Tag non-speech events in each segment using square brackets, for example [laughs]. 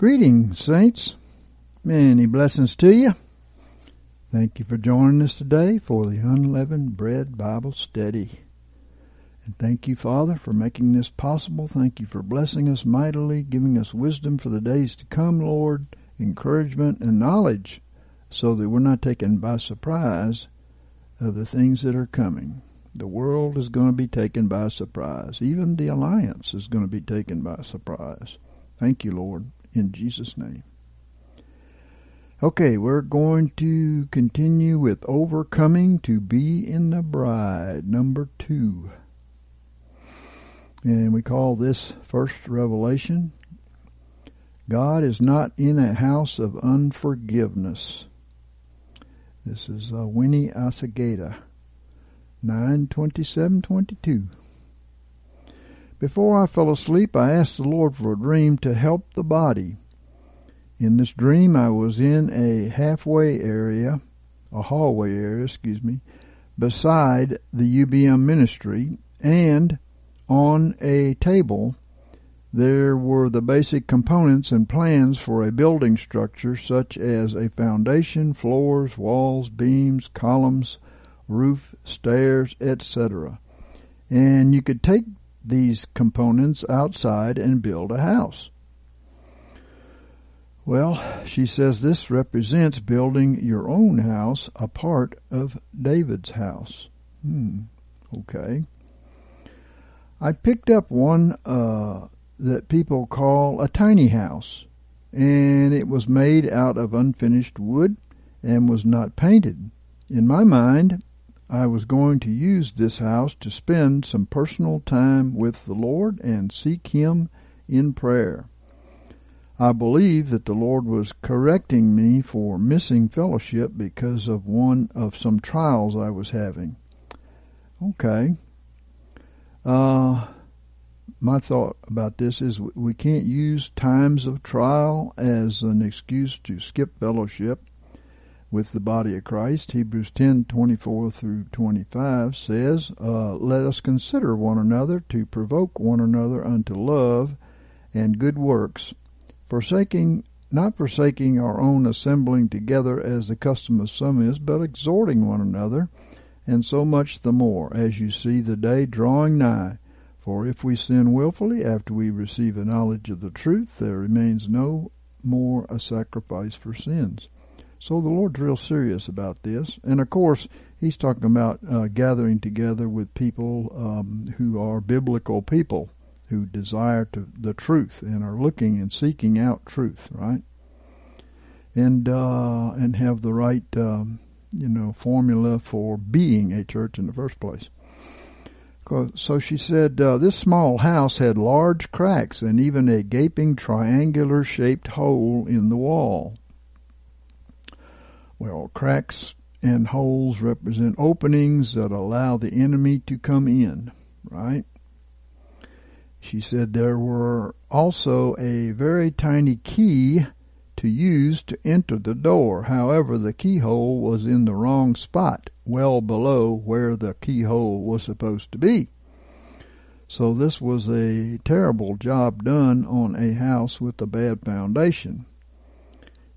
Greetings, saints. Many blessings to you. Thank you for joining us today for the Unleavened Bread Bible Study. And thank you, Father, for making this possible. Thank you for blessing us mightily, giving us wisdom for the days to come, Lord, encouragement and knowledge, so that we're not taken by surprise of the things that are coming. The world is going to be taken by surprise. Even the alliance is going to be taken by surprise. Thank you, Lord, in Jesus' name. Okay, we're going to continue with Overcoming to Be in the Bride, number two. And we call this First Revelation. God is not in a house of unforgiveness. This is uh, Winnie Asagata, 92722. Before I fell asleep, I asked the Lord for a dream to help the body. In this dream, I was in a halfway area, a hallway area, excuse me, beside the UBM ministry, and on a table there were the basic components and plans for a building structure such as a foundation, floors, walls, beams, columns, roof, stairs, etc. And you could take these components outside and build a house. Well, she says this represents building your own house, a part of David's house. Hmm. Okay. I picked up one uh, that people call a tiny house, and it was made out of unfinished wood and was not painted. In my mind, I was going to use this house to spend some personal time with the Lord and seek Him in prayer. I believe that the Lord was correcting me for missing fellowship because of one of some trials I was having. Okay. Uh, my thought about this is we can't use times of trial as an excuse to skip fellowship with the body of Christ. Hebrews 10:24 through 25 says, uh, "Let us consider one another to provoke one another unto love and good works, forsaking not forsaking our own assembling together as the custom of some is, but exhorting one another, and so much the more as you see the day drawing nigh." For if we sin wilfully after we receive a knowledge of the truth, there remains no more a sacrifice for sins. So the Lord's real serious about this. And of course, He's talking about uh, gathering together with people um, who are biblical people, who desire to, the truth and are looking and seeking out truth, right? And uh, and have the right, um, you know, formula for being a church in the first place. So she said, uh, this small house had large cracks and even a gaping triangular shaped hole in the wall. Well, cracks and holes represent openings that allow the enemy to come in, right? She said there were also a very tiny key to use to enter the door. However, the keyhole was in the wrong spot, well below where the keyhole was supposed to be. So this was a terrible job done on a house with a bad foundation.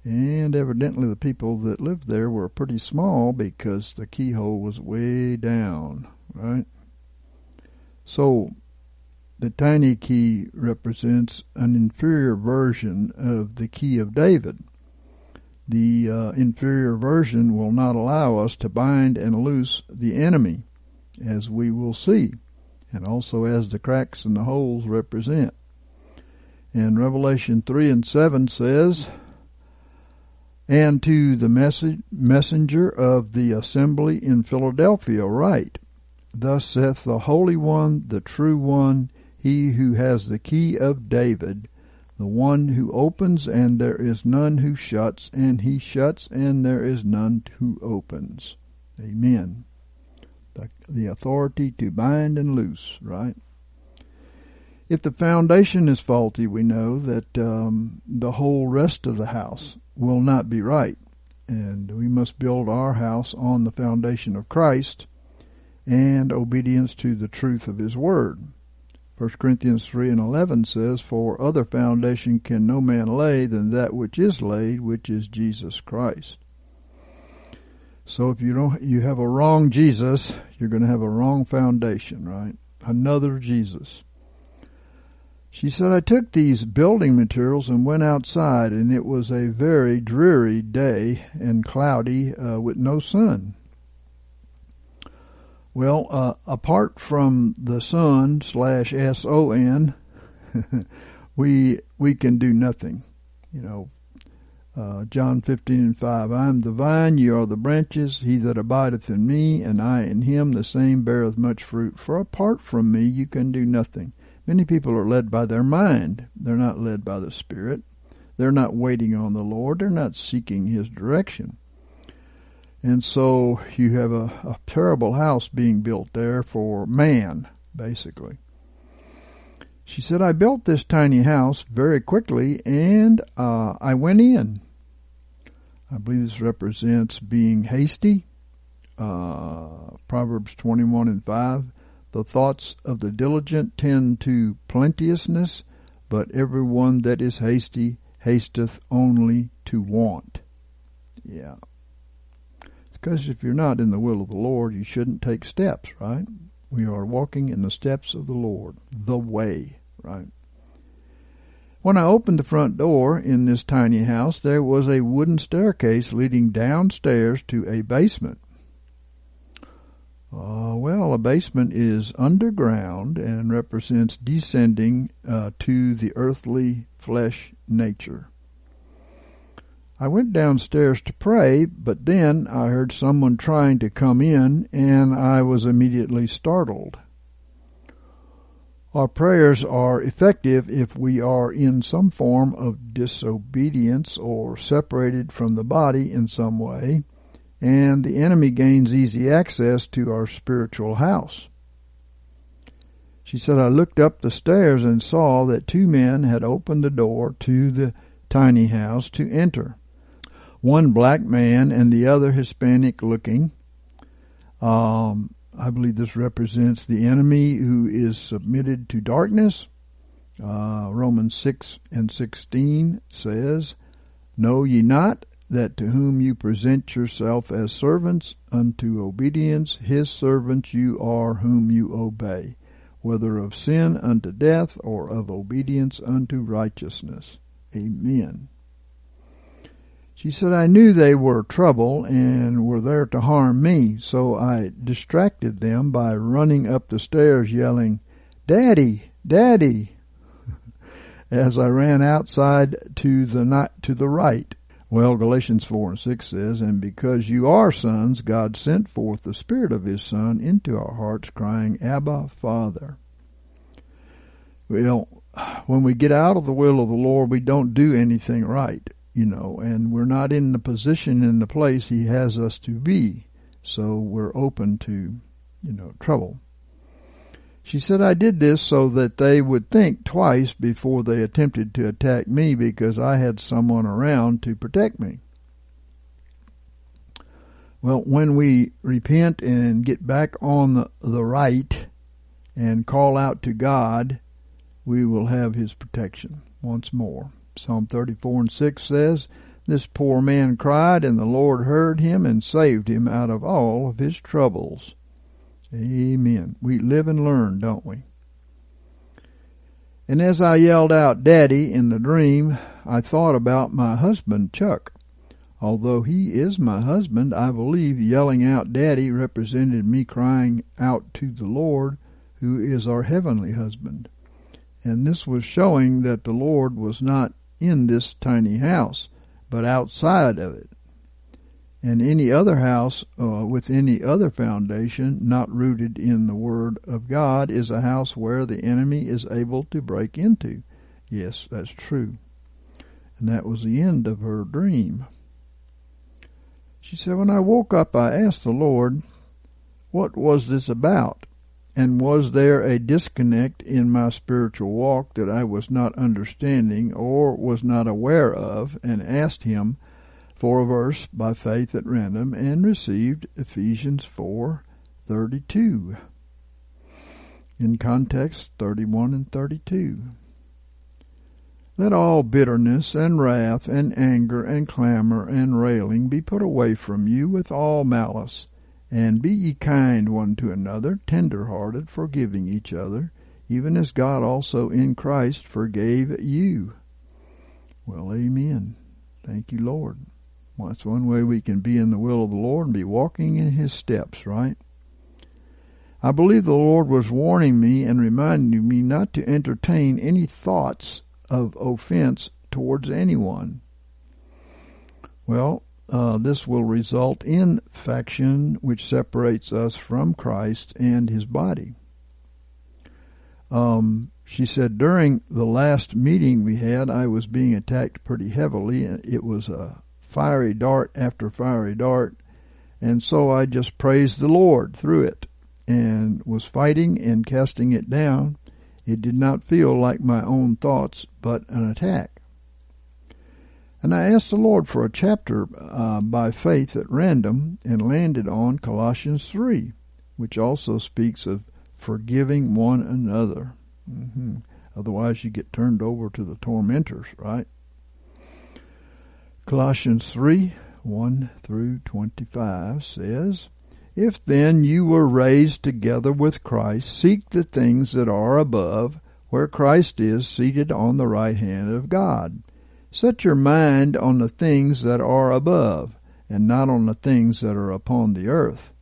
And evidently the people that lived there were pretty small because the keyhole was way down, right? So the tiny key represents an inferior version of the key of David. The uh, inferior version will not allow us to bind and loose the enemy, as we will see, and also as the cracks and the holes represent. And Revelation 3 and 7 says, And to the message, messenger of the assembly in Philadelphia write, Thus saith the Holy One, the true One, he who has the key of David, the one who opens and there is none who shuts, and he shuts and there is none who opens. Amen. The, the authority to bind and loose, right? If the foundation is faulty, we know that um, the whole rest of the house will not be right. And we must build our house on the foundation of Christ and obedience to the truth of His Word. 1 Corinthians 3 and 11 says, For other foundation can no man lay than that which is laid, which is Jesus Christ. So if you don't, you have a wrong Jesus, you're going to have a wrong foundation, right? Another Jesus. She said, I took these building materials and went outside, and it was a very dreary day and cloudy uh, with no sun. Well, uh, apart from the sun slash S O N, [laughs] we we can do nothing. You know, uh, John fifteen and five. I am the vine; ye are the branches. He that abideth in me, and I in him, the same beareth much fruit. For apart from me, you can do nothing. Many people are led by their mind. They're not led by the Spirit. They're not waiting on the Lord. They're not seeking His direction. And so you have a, a terrible house being built there for man, basically. She said, I built this tiny house very quickly and uh, I went in. I believe this represents being hasty. Uh, Proverbs 21 and 5. The thoughts of the diligent tend to plenteousness, but every one that is hasty hasteth only to want. Yeah. Because if you're not in the will of the Lord, you shouldn't take steps, right? We are walking in the steps of the Lord, the way, right? When I opened the front door in this tiny house, there was a wooden staircase leading downstairs to a basement. Uh, well, a basement is underground and represents descending uh, to the earthly flesh nature. I went downstairs to pray, but then I heard someone trying to come in and I was immediately startled. Our prayers are effective if we are in some form of disobedience or separated from the body in some way and the enemy gains easy access to our spiritual house. She said, I looked up the stairs and saw that two men had opened the door to the tiny house to enter. One black man and the other Hispanic looking. Um, I believe this represents the enemy who is submitted to darkness. Uh, Romans 6 and 16 says, Know ye not that to whom you present yourself as servants unto obedience, his servants you are whom you obey, whether of sin unto death or of obedience unto righteousness. Amen. She said, I knew they were trouble and were there to harm me, so I distracted them by running up the stairs yelling, Daddy, Daddy, [laughs] as I ran outside to the, to the right well, Galatians 4 and 6 says, And because you are sons, God sent forth the Spirit of His Son into our hearts, crying, Abba, Father. Well, when we get out of the will of the Lord, we don't do anything right, you know, and we're not in the position in the place He has us to be. So we're open to, you know, trouble. She said, I did this so that they would think twice before they attempted to attack me because I had someone around to protect me. Well, when we repent and get back on the, the right and call out to God, we will have His protection once more. Psalm 34 and 6 says, This poor man cried, and the Lord heard him and saved him out of all of his troubles. Amen. We live and learn, don't we? And as I yelled out, Daddy, in the dream, I thought about my husband, Chuck. Although he is my husband, I believe yelling out Daddy represented me crying out to the Lord, who is our heavenly husband. And this was showing that the Lord was not in this tiny house, but outside of it. And any other house uh, with any other foundation not rooted in the Word of God is a house where the enemy is able to break into. Yes, that's true. And that was the end of her dream. She said, When I woke up, I asked the Lord, What was this about? And was there a disconnect in my spiritual walk that I was not understanding or was not aware of? And asked Him, for a verse by faith at random and received Ephesians 4:32. In context 31 and 32. Let all bitterness and wrath and anger and clamor and railing be put away from you with all malice, and be ye kind one to another, tender hearted, forgiving each other, even as God also in Christ forgave you. Well, amen. Thank you, Lord. Well, that's one way we can be in the will of the Lord and be walking in His steps, right? I believe the Lord was warning me and reminding me not to entertain any thoughts of offense towards anyone. Well, uh, this will result in faction which separates us from Christ and His body. Um, she said during the last meeting we had, I was being attacked pretty heavily. It was a fiery dart after fiery dart. And so I just praised the Lord through it and was fighting and casting it down. It did not feel like my own thoughts, but an attack. And I asked the Lord for a chapter uh, by faith at random and landed on Colossians 3, which also speaks of forgiving one another. Mm-hmm. Otherwise, you get turned over to the tormentors, right? Colossians 3 1 through 25 says, If then you were raised together with Christ, seek the things that are above, where Christ is seated on the right hand of God. Set your mind on the things that are above, and not on the things that are upon the earth.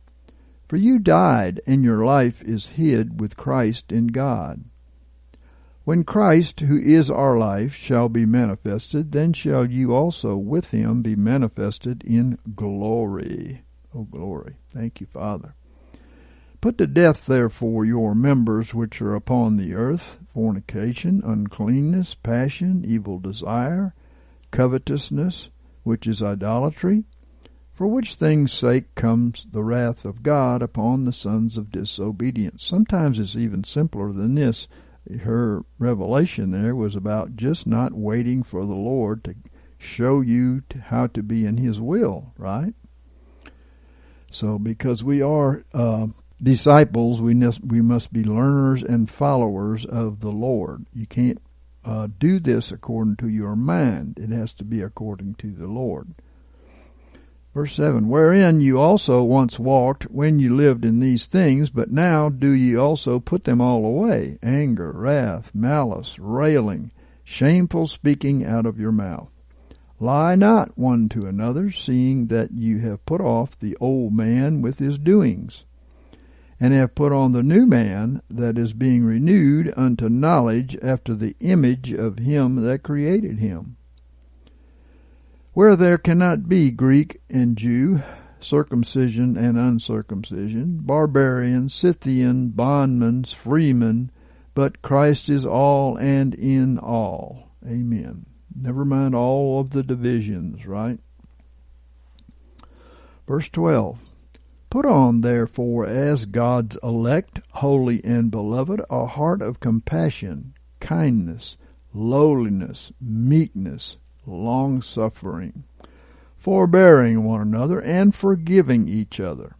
For you died, and your life is hid with Christ in God. When Christ, who is our life, shall be manifested, then shall you also with him be manifested in glory. Oh, glory. Thank you, Father. Put to death, therefore, your members which are upon the earth fornication, uncleanness, passion, evil desire, covetousness, which is idolatry, for which things' sake comes the wrath of God upon the sons of disobedience. Sometimes it's even simpler than this her revelation there was about just not waiting for the Lord to show you how to be in His will, right? So, because we are uh, disciples, we must, we must be learners and followers of the Lord. You can't uh, do this according to your mind. It has to be according to the Lord. Verse 7 Wherein you also once walked when you lived in these things, but now do ye also put them all away anger, wrath, malice, railing, shameful speaking out of your mouth. Lie not one to another, seeing that you have put off the old man with his doings, and have put on the new man that is being renewed unto knowledge after the image of him that created him where there cannot be Greek and Jew, circumcision and uncircumcision, barbarian, Scythian, bondman, freeman, but Christ is all and in all. Amen. Never mind all of the divisions, right? Verse 12. Put on, therefore, as God's elect, holy and beloved, a heart of compassion, kindness, lowliness, meekness, long suffering, forbearing one another, and forgiving each other.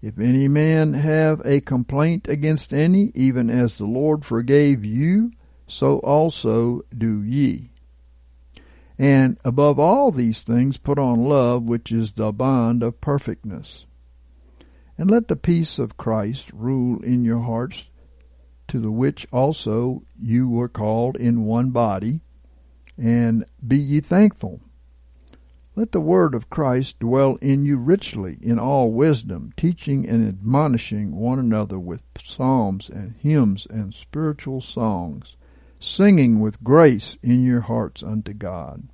If any man have a complaint against any, even as the Lord forgave you, so also do ye. And above all these things put on love, which is the bond of perfectness. And let the peace of Christ rule in your hearts, to the which also you were called in one body, and be ye thankful. Let the word of Christ dwell in you richly in all wisdom, teaching and admonishing one another with psalms and hymns and spiritual songs, singing with grace in your hearts unto God.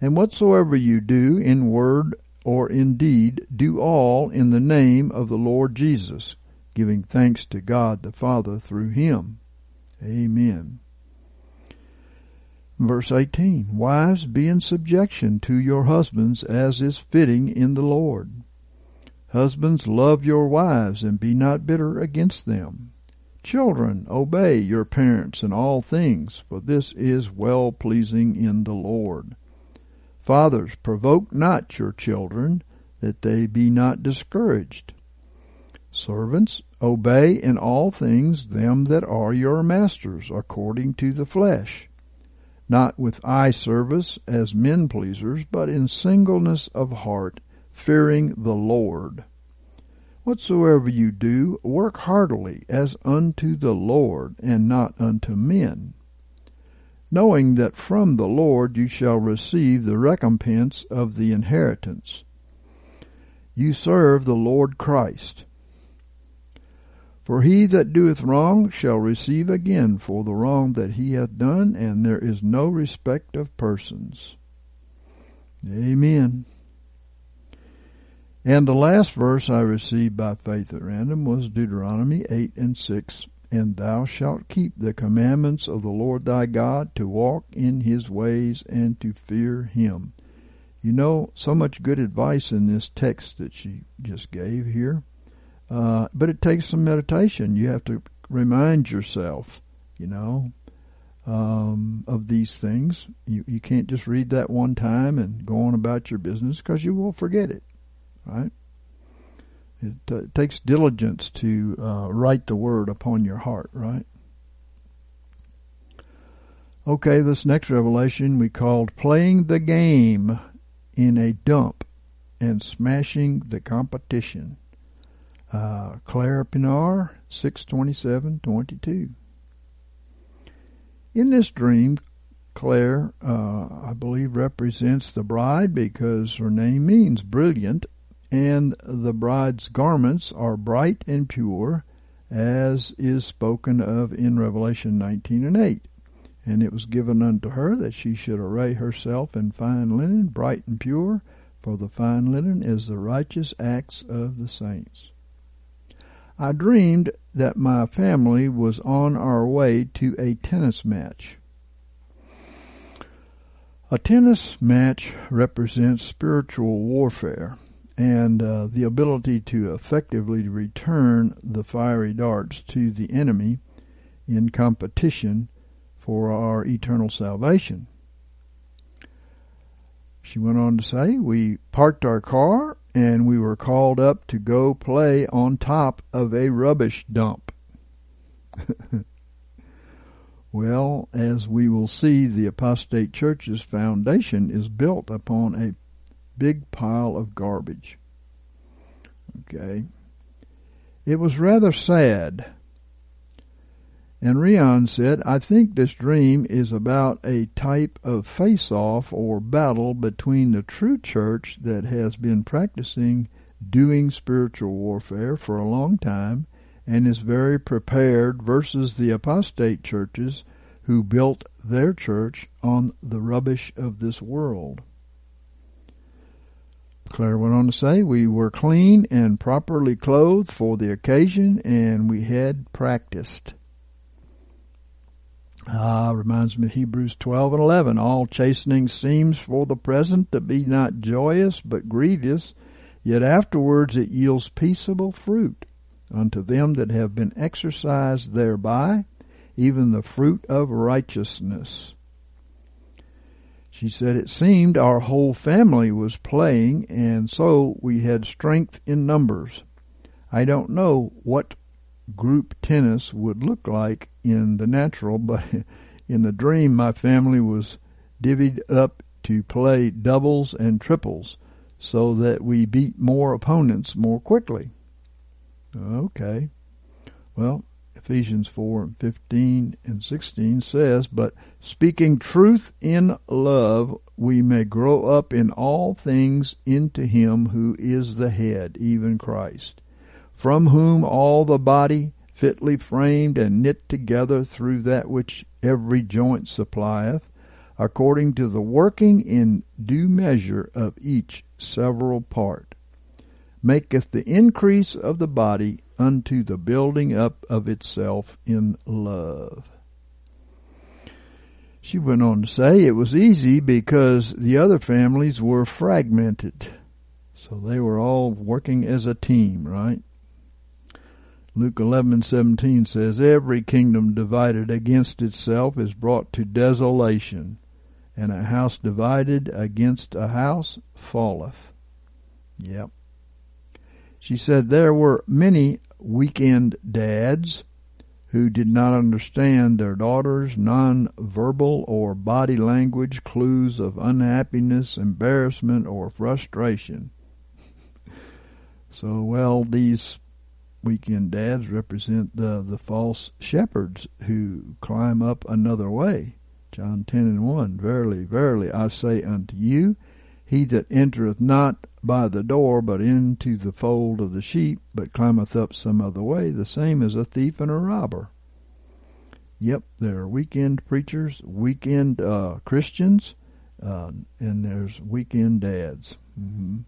And whatsoever you do in word or in deed, do all in the name of the Lord Jesus, giving thanks to God the Father through him. Amen. Verse 18 Wives, be in subjection to your husbands as is fitting in the Lord. Husbands, love your wives and be not bitter against them. Children, obey your parents in all things, for this is well pleasing in the Lord. Fathers, provoke not your children, that they be not discouraged. Servants, obey in all things them that are your masters, according to the flesh, not with eye service as men pleasers, but in singleness of heart, fearing the Lord. Whatsoever you do, work heartily as unto the Lord, and not unto men, knowing that from the Lord you shall receive the recompense of the inheritance. You serve the Lord Christ. For he that doeth wrong shall receive again for the wrong that he hath done, and there is no respect of persons. Amen. And the last verse I received by faith at random was Deuteronomy 8 and 6. And thou shalt keep the commandments of the Lord thy God to walk in his ways and to fear him. You know, so much good advice in this text that she just gave here. Uh, but it takes some meditation. You have to remind yourself, you know, um, of these things. You, you can't just read that one time and go on about your business because you will forget it right? It, uh, it takes diligence to uh, write the word upon your heart, right? Okay, this next revelation we called playing the game in a dump and smashing the competition. Uh, Claire Pienaar, 62722. In this dream, Claire, uh, I believe, represents the bride because her name means brilliant and the bride's garments are bright and pure, as is spoken of in Revelation 19 and 8. And it was given unto her that she should array herself in fine linen, bright and pure, for the fine linen is the righteous acts of the saints. I dreamed that my family was on our way to a tennis match. A tennis match represents spiritual warfare and uh, the ability to effectively return the fiery darts to the enemy in competition for our eternal salvation. She went on to say, We parked our car and we were called up to go play on top of a rubbish dump. [laughs] well, as we will see, the apostate church's foundation is built upon a big pile of garbage. Okay. It was rather sad. And Rion said, I think this dream is about a type of face off or battle between the true church that has been practicing doing spiritual warfare for a long time and is very prepared versus the apostate churches who built their church on the rubbish of this world. Claire went on to say, We were clean and properly clothed for the occasion, and we had practiced. Ah, reminds me of Hebrews 12 and 11. All chastening seems for the present to be not joyous, but grievous, yet afterwards it yields peaceable fruit unto them that have been exercised thereby, even the fruit of righteousness. She said it seemed our whole family was playing and so we had strength in numbers. I don't know what group tennis would look like in the natural, [laughs] but in the dream my family was divvied up to play doubles and triples so that we beat more opponents more quickly. Okay. Well, Ephesians 4 and 15 and 16 says, But speaking truth in love, we may grow up in all things into Him who is the head, even Christ, from whom all the body, fitly framed and knit together through that which every joint supplieth, according to the working in due measure of each several part, maketh the increase of the body unto the building up of itself in love. She went on to say it was easy because the other families were fragmented. So they were all working as a team, right? Luke 11:17 says every kingdom divided against itself is brought to desolation and a house divided against a house falleth. Yep. She said there were many weekend dads who did not understand their daughters' non-verbal or body language clues of unhappiness, embarrassment, or frustration. [laughs] so, well, these weekend dads represent the, false shepherds who climb up another way. John 10 and 1. Verily, verily, I say unto you, he that entereth not by the door, but into the fold of the sheep, but climbeth up some other way, the same is a thief and a robber. Yep, there are weekend preachers, weekend uh, Christians, uh, and there's weekend dads. Mm-hmm.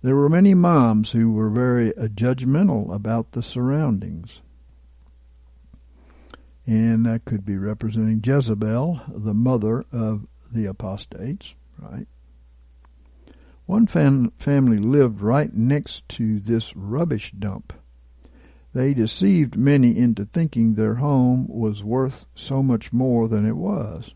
There were many moms who were very uh, judgmental about the surroundings. And that could be representing Jezebel, the mother of the apostates, right? One fam- family lived right next to this rubbish dump. They deceived many into thinking their home was worth so much more than it was.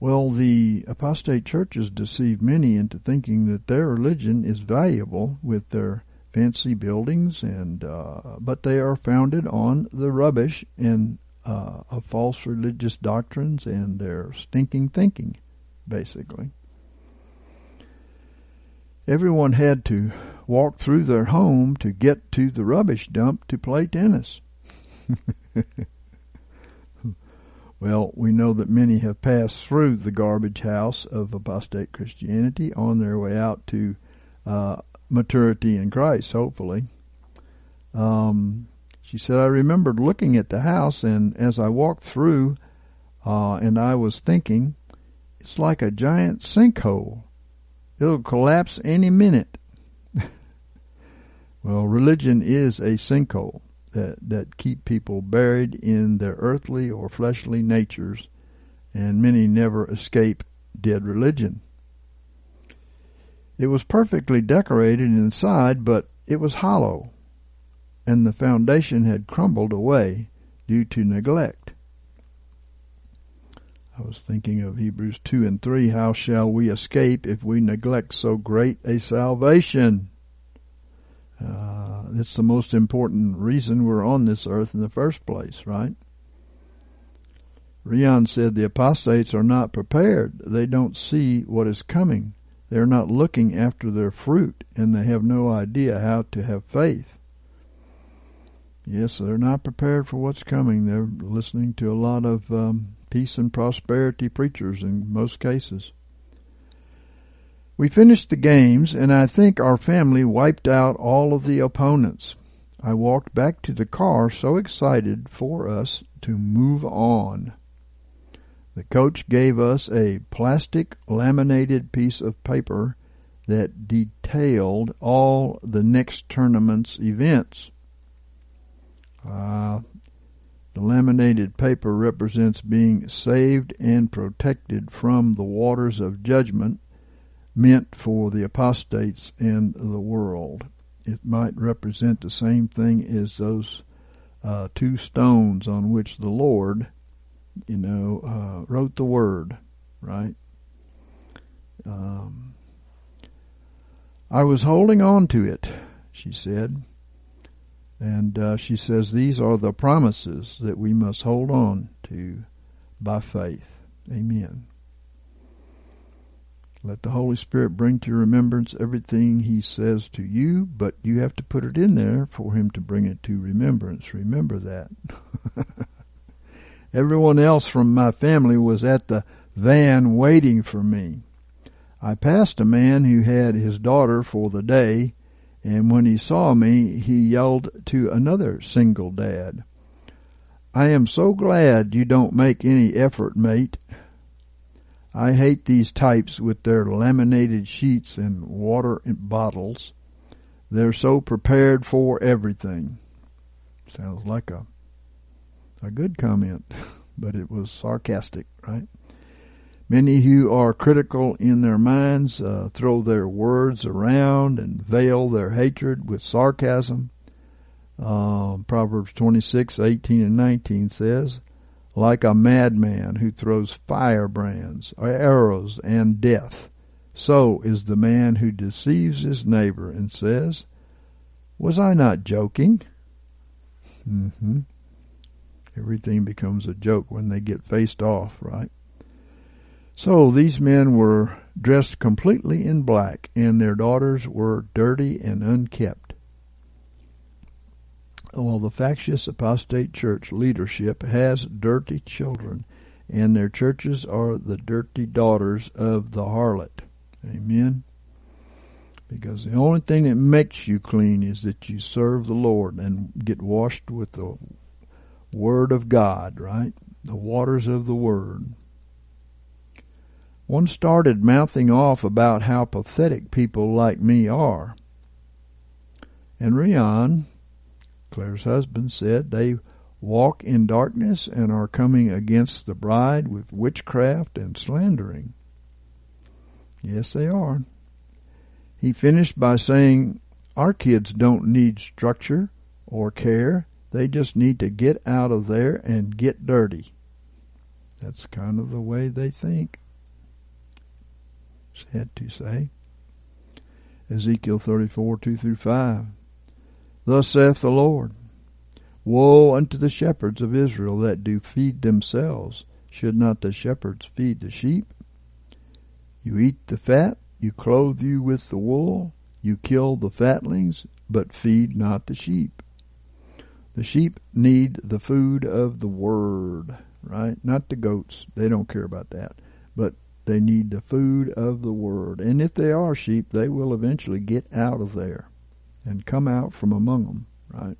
Well, the apostate churches deceive many into thinking that their religion is valuable with their fancy buildings, and uh, but they are founded on the rubbish and uh, of false religious doctrines and their stinking thinking, basically. Everyone had to walk through their home to get to the rubbish dump to play tennis. [laughs] well, we know that many have passed through the garbage house of apostate Christianity on their way out to uh, maturity in Christ, hopefully. Um, she said, I remembered looking at the house, and as I walked through, uh, and I was thinking, it's like a giant sinkhole. It'll collapse any minute. [laughs] well, religion is a sinkhole that, that keep people buried in their earthly or fleshly natures, and many never escape dead religion. It was perfectly decorated inside, but it was hollow, and the foundation had crumbled away due to neglect. I was thinking of Hebrews 2 and 3. How shall we escape if we neglect so great a salvation? Uh, it's the most important reason we're on this earth in the first place, right? Rion said the apostates are not prepared. They don't see what is coming. They're not looking after their fruit and they have no idea how to have faith. Yes, they're not prepared for what's coming. They're listening to a lot of um, peace and prosperity preachers in most cases. We finished the games, and I think our family wiped out all of the opponents. I walked back to the car so excited for us to move on. The coach gave us a plastic laminated piece of paper that detailed all the next tournament's events. Uh, the laminated paper represents being saved and protected from the waters of judgment meant for the apostates and the world. It might represent the same thing as those uh, two stones on which the Lord, you know, uh, wrote the word, right? Um, I was holding on to it, she said. And uh, she says these are the promises that we must hold on to by faith. Amen. Let the Holy Spirit bring to your remembrance everything He says to you, but you have to put it in there for Him to bring it to remembrance. Remember that. [laughs] Everyone else from my family was at the van waiting for me. I passed a man who had his daughter for the day and when he saw me, he yelled to another single dad, I am so glad you don't make any effort, mate. I hate these types with their laminated sheets and water bottles. They're so prepared for everything. Sounds like a a good comment, [laughs] but it was sarcastic, right? Many who are critical in their minds uh, throw their words around and veil their hatred with sarcasm. Um, Proverbs 26, 18 and 19 says, like a madman who throws firebrands, arrows, and death. So is the man who deceives his neighbor and says, Was I not joking? Mm-hmm. Everything becomes a joke when they get faced off, right? So these men were dressed completely in black, and their daughters were dirty and unkept. Well, the factious apostate church leadership has dirty children, and their churches are the dirty daughters of the harlot. Amen. Because the only thing that makes you clean is that you serve the Lord and get washed with the Word of God, right? The waters of the Word. One started mouthing off about how pathetic people like me are. And Rion, Claire's husband, said they walk in darkness and are coming against the bride with witchcraft and slandering. Yes, they are. He finished by saying, Our kids don't need structure or care. They just need to get out of there and get dirty. That's kind of the way they think sad to say. Ezekiel 34, 2 through 5. Thus saith the Lord, Woe unto the shepherds of Israel that do feed themselves. Should not the shepherds feed the sheep? You eat the fat, you clothe you with the wool, you kill the fatlings, but feed not the sheep. The sheep need the food of the word, right? Not the goats. They don't care about that. But they need the food of the word. And if they are sheep, they will eventually get out of there and come out from among them, right?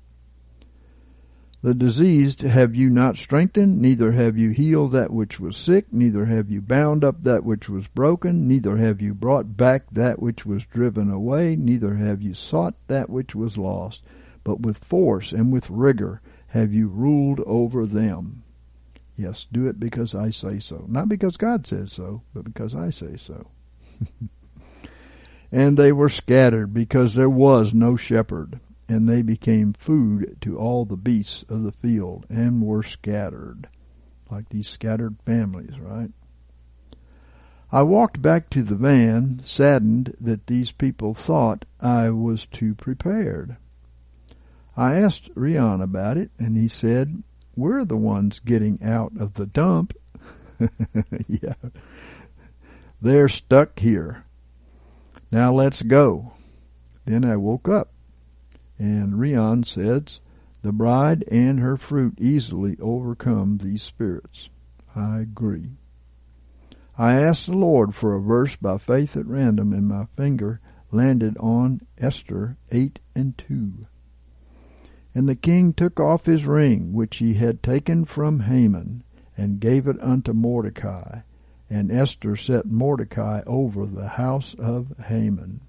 The diseased have you not strengthened, neither have you healed that which was sick, neither have you bound up that which was broken, neither have you brought back that which was driven away, neither have you sought that which was lost, but with force and with rigor have you ruled over them. Yes, do it because I say so. Not because God says so, but because I say so. [laughs] and they were scattered because there was no shepherd, and they became food to all the beasts of the field, and were scattered. Like these scattered families, right? I walked back to the van, saddened that these people thought I was too prepared. I asked Rion about it, and he said, we're the ones getting out of the dump. [laughs] yeah. They're stuck here. Now let's go. Then I woke up, and Rion says, the bride and her fruit easily overcome these spirits. I agree. I asked the Lord for a verse by faith at random, and my finger landed on Esther 8 and 2. And the king took off his ring, which he had taken from Haman, and gave it unto Mordecai. And Esther set Mordecai over the house of Haman.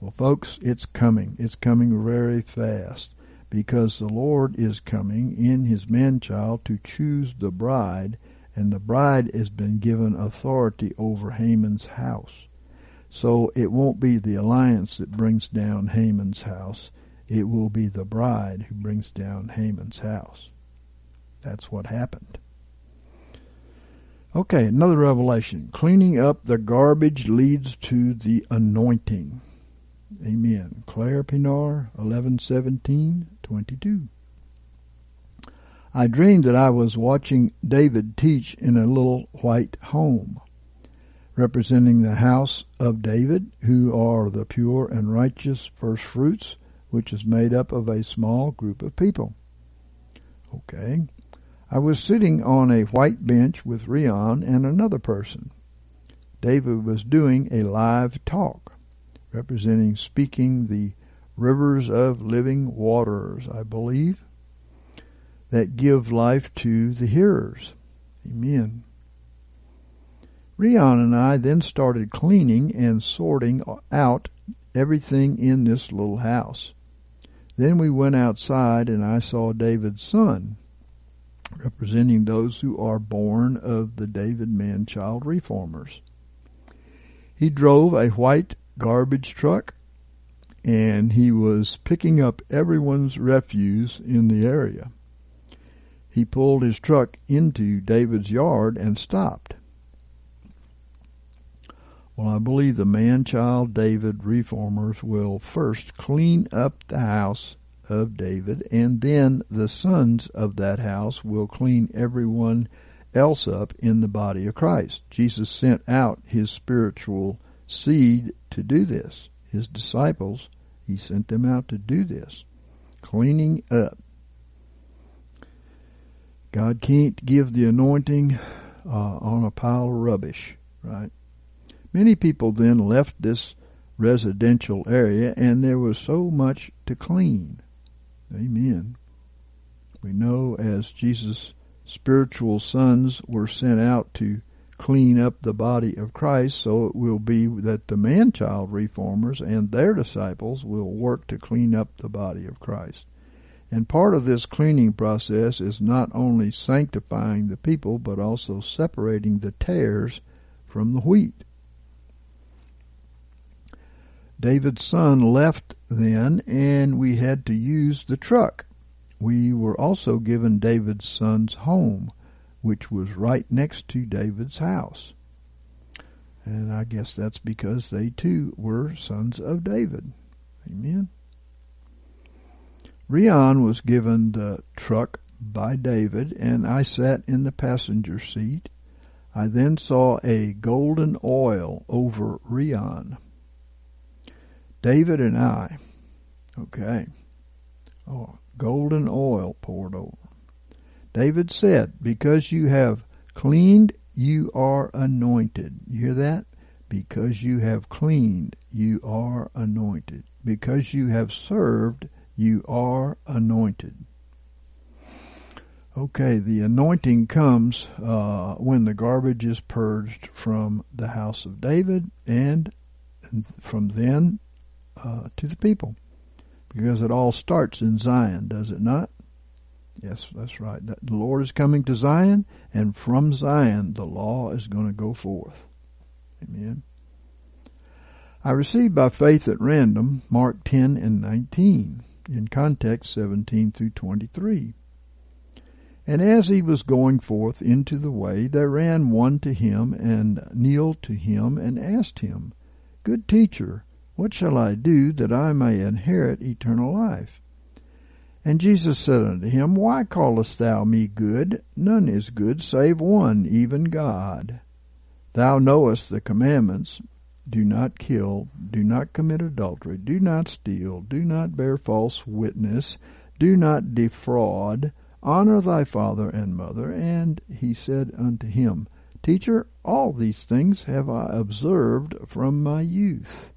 Well, folks, it's coming. It's coming very fast because the Lord is coming in his man child to choose the bride, and the bride has been given authority over Haman's house. So it won't be the alliance that brings down Haman's house it will be the bride who brings down Haman's house. That's what happened. Okay, another revelation. Cleaning up the garbage leads to the anointing. Amen. Claire Pienaar, 111722. I dreamed that I was watching David teach in a little white home, representing the house of David, who are the pure and righteous first fruits which is made up of a small group of people. Okay. I was sitting on a white bench with Rion and another person. David was doing a live talk, representing speaking the rivers of living waters, I believe. that give life to the hearers. Amen. Rion and I then started cleaning and sorting out everything in this little house. Then we went outside and I saw David's son, representing those who are born of the David man child reformers. He drove a white garbage truck and he was picking up everyone's refuse in the area. He pulled his truck into David's yard and stopped. Well, I believe the man child David reformers will first clean up the house of David, and then the sons of that house will clean everyone else up in the body of Christ. Jesus sent out his spiritual seed to do this. His disciples, he sent them out to do this. Cleaning up. God can't give the anointing uh, on a pile of rubbish, right? Many people then left this residential area and there was so much to clean. Amen. We know as Jesus' spiritual sons were sent out to clean up the body of Christ, so it will be that the man-child reformers and their disciples will work to clean up the body of Christ. And part of this cleaning process is not only sanctifying the people, but also separating the tares from the wheat. David's son left then, and we had to use the truck. We were also given David's son's home, which was right next to David's house. And I guess that's because they too were sons of David. Amen. Rion was given the truck by David, and I sat in the passenger seat. I then saw a golden oil over Rion. David and I, okay, oh, golden oil poured over. David said, Because you have cleaned, you are anointed. You hear that? Because you have cleaned, you are anointed. Because you have served, you are anointed. Okay, the anointing comes uh, when the garbage is purged from the house of David and from then uh, to the people because it all starts in Zion, does it not? Yes, that's right. The Lord is coming to Zion, and from Zion the law is going to go forth. Amen. I received by faith at random Mark 10 and 19, in context 17 through 23. And as he was going forth into the way, there ran one to him and kneeled to him and asked him, Good teacher, what shall I do that I may inherit eternal life? And Jesus said unto him, Why callest thou me good? None is good save one, even God. Thou knowest the commandments. Do not kill, do not commit adultery, do not steal, do not bear false witness, do not defraud, honor thy father and mother. And he said unto him, Teacher, all these things have I observed from my youth.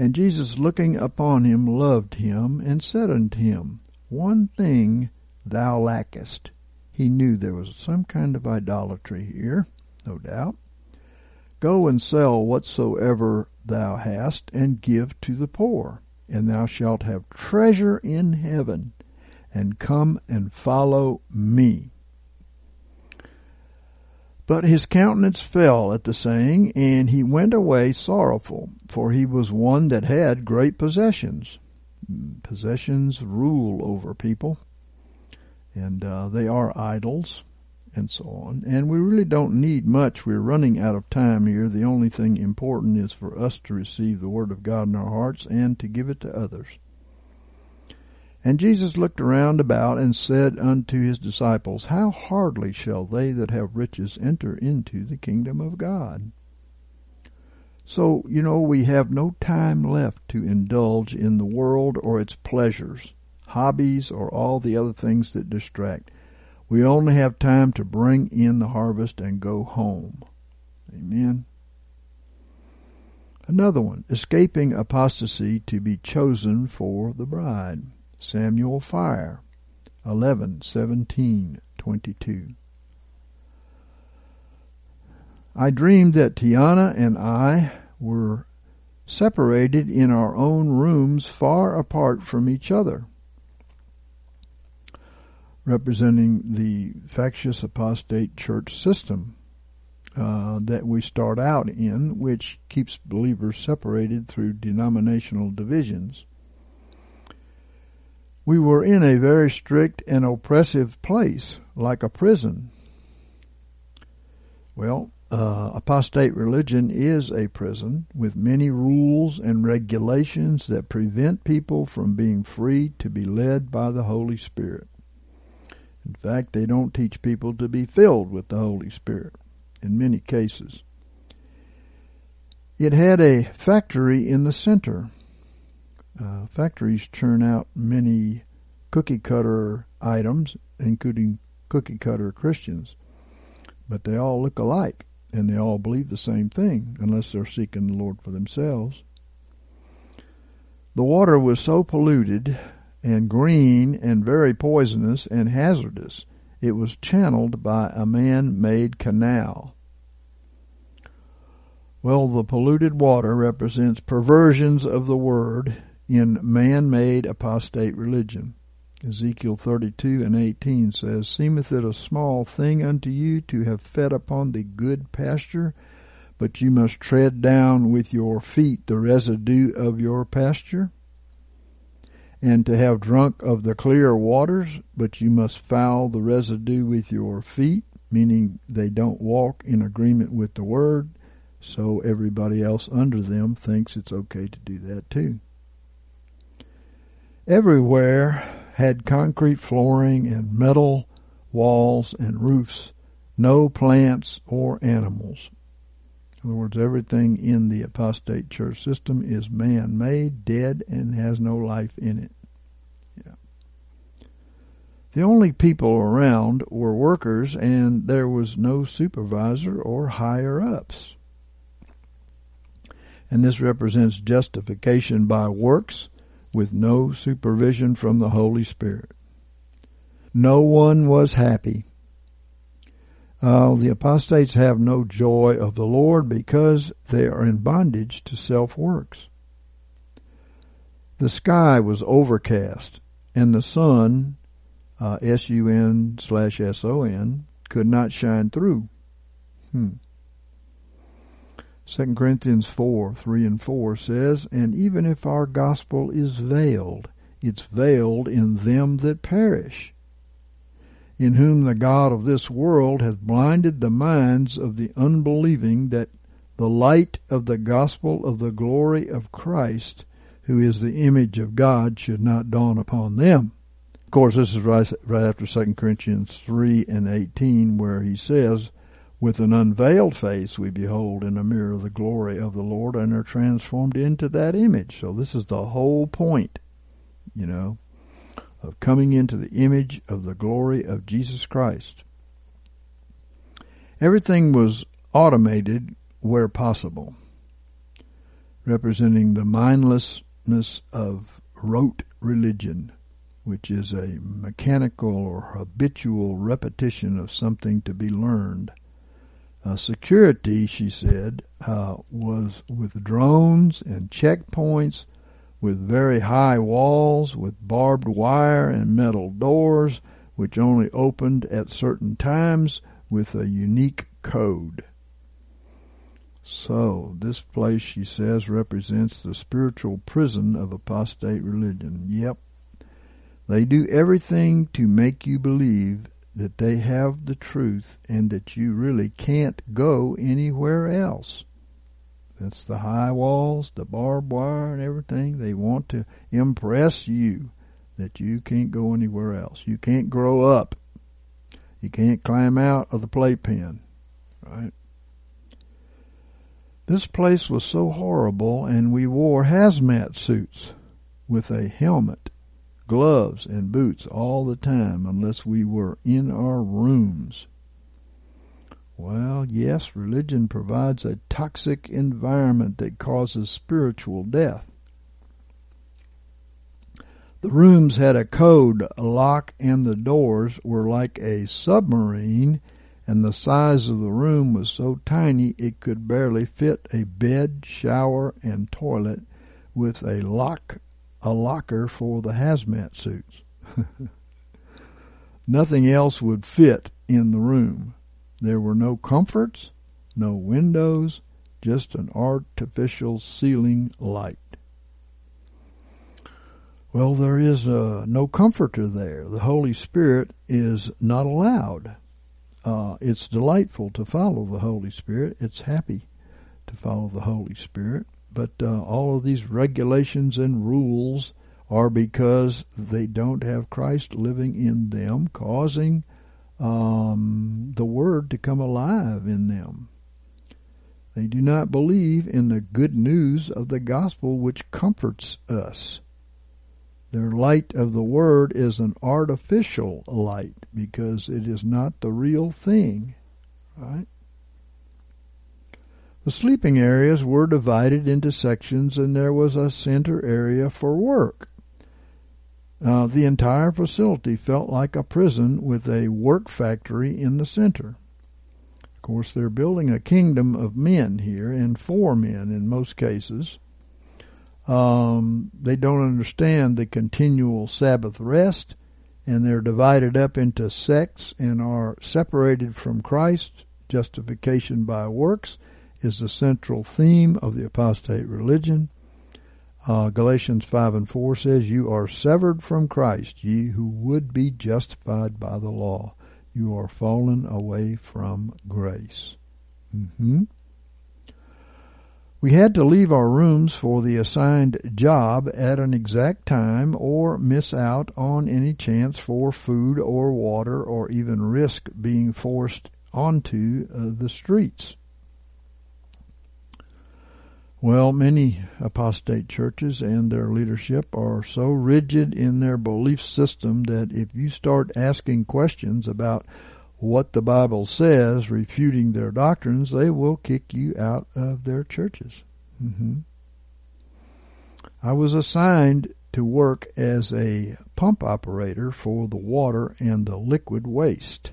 And Jesus looking upon him loved him and said unto him, One thing thou lackest. He knew there was some kind of idolatry here, no doubt. Go and sell whatsoever thou hast and give to the poor, and thou shalt have treasure in heaven, and come and follow me. But his countenance fell at the saying, and he went away sorrowful, for he was one that had great possessions. Possessions rule over people, and uh, they are idols, and so on. And we really don't need much. We're running out of time here. The only thing important is for us to receive the Word of God in our hearts and to give it to others. And Jesus looked around about and said unto his disciples, How hardly shall they that have riches enter into the kingdom of God? So, you know, we have no time left to indulge in the world or its pleasures, hobbies, or all the other things that distract. We only have time to bring in the harvest and go home. Amen. Another one, escaping apostasy to be chosen for the bride. Samuel Fire, 11 17 22. I dreamed that Tiana and I were separated in our own rooms far apart from each other, representing the factious apostate church system uh, that we start out in, which keeps believers separated through denominational divisions. We were in a very strict and oppressive place, like a prison. Well, uh, apostate religion is a prison with many rules and regulations that prevent people from being free to be led by the Holy Spirit. In fact, they don't teach people to be filled with the Holy Spirit in many cases. It had a factory in the center. Uh, factories churn out many cookie cutter items, including cookie cutter Christians, but they all look alike and they all believe the same thing unless they're seeking the Lord for themselves. The water was so polluted and green and very poisonous and hazardous, it was channeled by a man made canal. Well, the polluted water represents perversions of the word in man made apostate religion. Ezekiel 32 and 18 says, Seemeth it a small thing unto you to have fed upon the good pasture, but you must tread down with your feet the residue of your pasture? And to have drunk of the clear waters, but you must foul the residue with your feet, meaning they don't walk in agreement with the word, so everybody else under them thinks it's okay to do that too. Everywhere had concrete flooring and metal walls and roofs, no plants or animals. In other words, everything in the apostate church system is man made, dead, and has no life in it. Yeah. The only people around were workers, and there was no supervisor or higher ups. And this represents justification by works with no supervision from the Holy Spirit. No one was happy. Uh, the apostates have no joy of the Lord because they are in bondage to self works. The sky was overcast, and the sun, uh, S U N slash S O N, could not shine through. Hmm. 2 Corinthians 4, 3 and 4 says, And even if our gospel is veiled, it's veiled in them that perish, in whom the God of this world hath blinded the minds of the unbelieving, that the light of the gospel of the glory of Christ, who is the image of God, should not dawn upon them. Of course, this is right, after 2 Corinthians 3 and 18, where he says, with an unveiled face we behold in a mirror the glory of the Lord and are transformed into that image. So this is the whole point, you know, of coming into the image of the glory of Jesus Christ. Everything was automated where possible, representing the mindlessness of rote religion, which is a mechanical or habitual repetition of something to be learned uh, security, she said, uh, was with drones and checkpoints, with very high walls, with barbed wire and metal doors, which only opened at certain times with a unique code. So, this place, she says, represents the spiritual prison of apostate religion. Yep. They do everything to make you believe that they have the truth and that you really can't go anywhere else. That's the high walls, the barbed wire and everything. They want to impress you that you can't go anywhere else. You can't grow up. You can't climb out of the playpen. Right? This place was so horrible and we wore hazmat suits with a helmet gloves and boots all the time unless we were in our rooms. Well, yes, religion provides a toxic environment that causes spiritual death. The rooms had a code, a lock, and the doors were like a submarine, and the size of the room was so tiny it could barely fit a bed, shower, and toilet with a lock a locker for the hazmat suits. [laughs] Nothing else would fit in the room. There were no comforts, no windows, just an artificial ceiling light. Well, there is uh, no comforter there. The Holy Spirit is not allowed. Uh, it's delightful to follow the Holy Spirit. It's happy to follow the Holy Spirit. But uh, all of these regulations and rules are because they don't have Christ living in them, causing um, the Word to come alive in them. They do not believe in the good news of the gospel which comforts us. Their light of the Word is an artificial light because it is not the real thing. Right? The sleeping areas were divided into sections and there was a center area for work. Uh, the entire facility felt like a prison with a work factory in the center. Of course, they're building a kingdom of men here, and for men in most cases. Um, they don't understand the continual Sabbath rest, and they're divided up into sects and are separated from Christ. Justification by works is the central theme of the apostate religion. Uh, Galatians 5 and 4 says, You are severed from Christ, ye who would be justified by the law. You are fallen away from grace. Mm-hmm. We had to leave our rooms for the assigned job at an exact time or miss out on any chance for food or water or even risk being forced onto uh, the streets. Well, many apostate churches and their leadership are so rigid in their belief system that if you start asking questions about what the Bible says, refuting their doctrines, they will kick you out of their churches. Mm-hmm. I was assigned to work as a pump operator for the water and the liquid waste.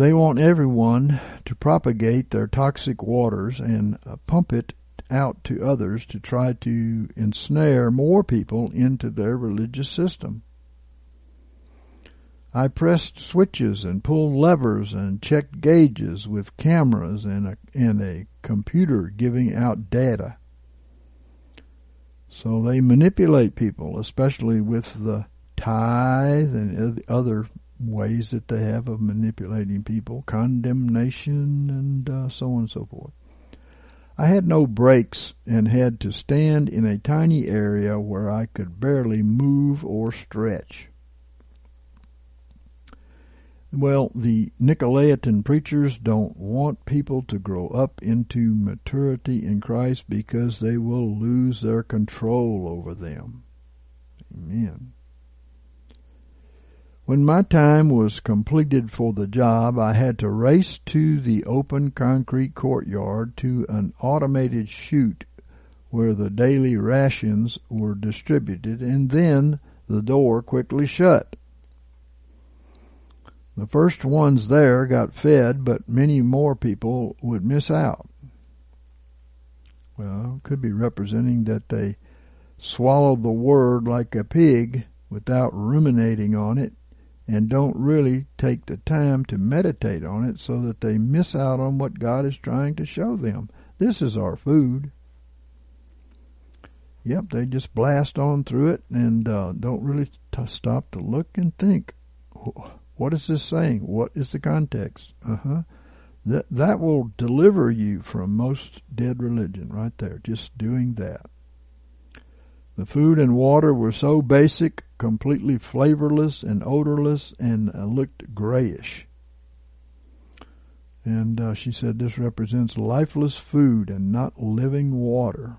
They want everyone to propagate their toxic waters and uh, pump it out to others to try to ensnare more people into their religious system. I pressed switches and pulled levers and checked gauges with cameras and a, and a computer giving out data. So they manipulate people, especially with the tithe and other ways that they have of manipulating people, condemnation, and uh, so on and so forth. I had no brakes and had to stand in a tiny area where I could barely move or stretch. Well, the Nicolaitan preachers don't want people to grow up into maturity in Christ because they will lose their control over them. Amen. When my time was completed for the job, I had to race to the open concrete courtyard to an automated chute where the daily rations were distributed, and then the door quickly shut. The first ones there got fed, but many more people would miss out. Well, could be representing that they swallowed the word like a pig without ruminating on it and don't really take the time to meditate on it so that they miss out on what God is trying to show them. This is our food. Yep, they just blast on through it and uh, don't really t- stop to look and think. What is this saying? What is the context? Uh huh. That that will deliver you from most dead religion right there. Just doing that. The food and water were so basic, completely flavorless and odorless, and uh, looked grayish. And uh, she said this represents lifeless food and not living water.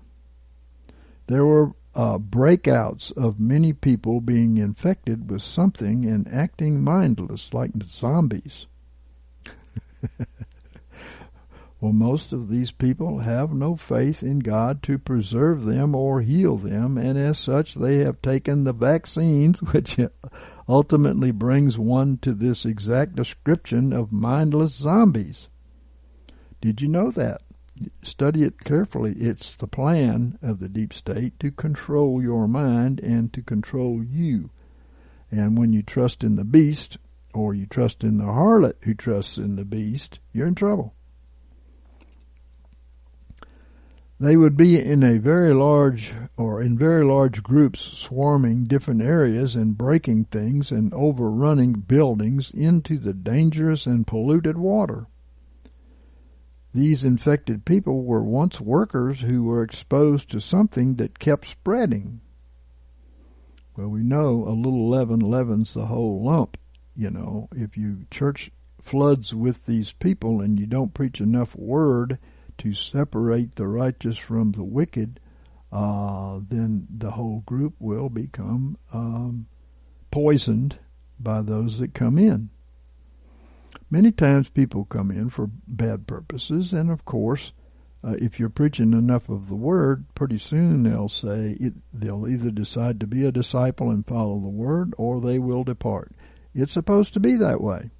There were uh, breakouts of many people being infected with something and acting mindless like zombies. [laughs] Well, most of these people have no faith in God to preserve them or heal them, and as such, they have taken the vaccines, [laughs] which ultimately brings one to this exact description of mindless zombies. Did you know that? Study it carefully. It's the plan of the deep state to control your mind and to control you. And when you trust in the beast, or you trust in the harlot who trusts in the beast, you're in trouble. They would be in a very large or in very large groups swarming different areas and breaking things and overrunning buildings into the dangerous and polluted water. These infected people were once workers who were exposed to something that kept spreading. Well, we know a little leaven leavens the whole lump. You know, if you church floods with these people and you don't preach enough word, to separate the righteous from the wicked, uh, then the whole group will become um, poisoned by those that come in. Many times people come in for bad purposes, and of course, uh, if you're preaching enough of the word, pretty soon they'll say it, they'll either decide to be a disciple and follow the word, or they will depart. It's supposed to be that way.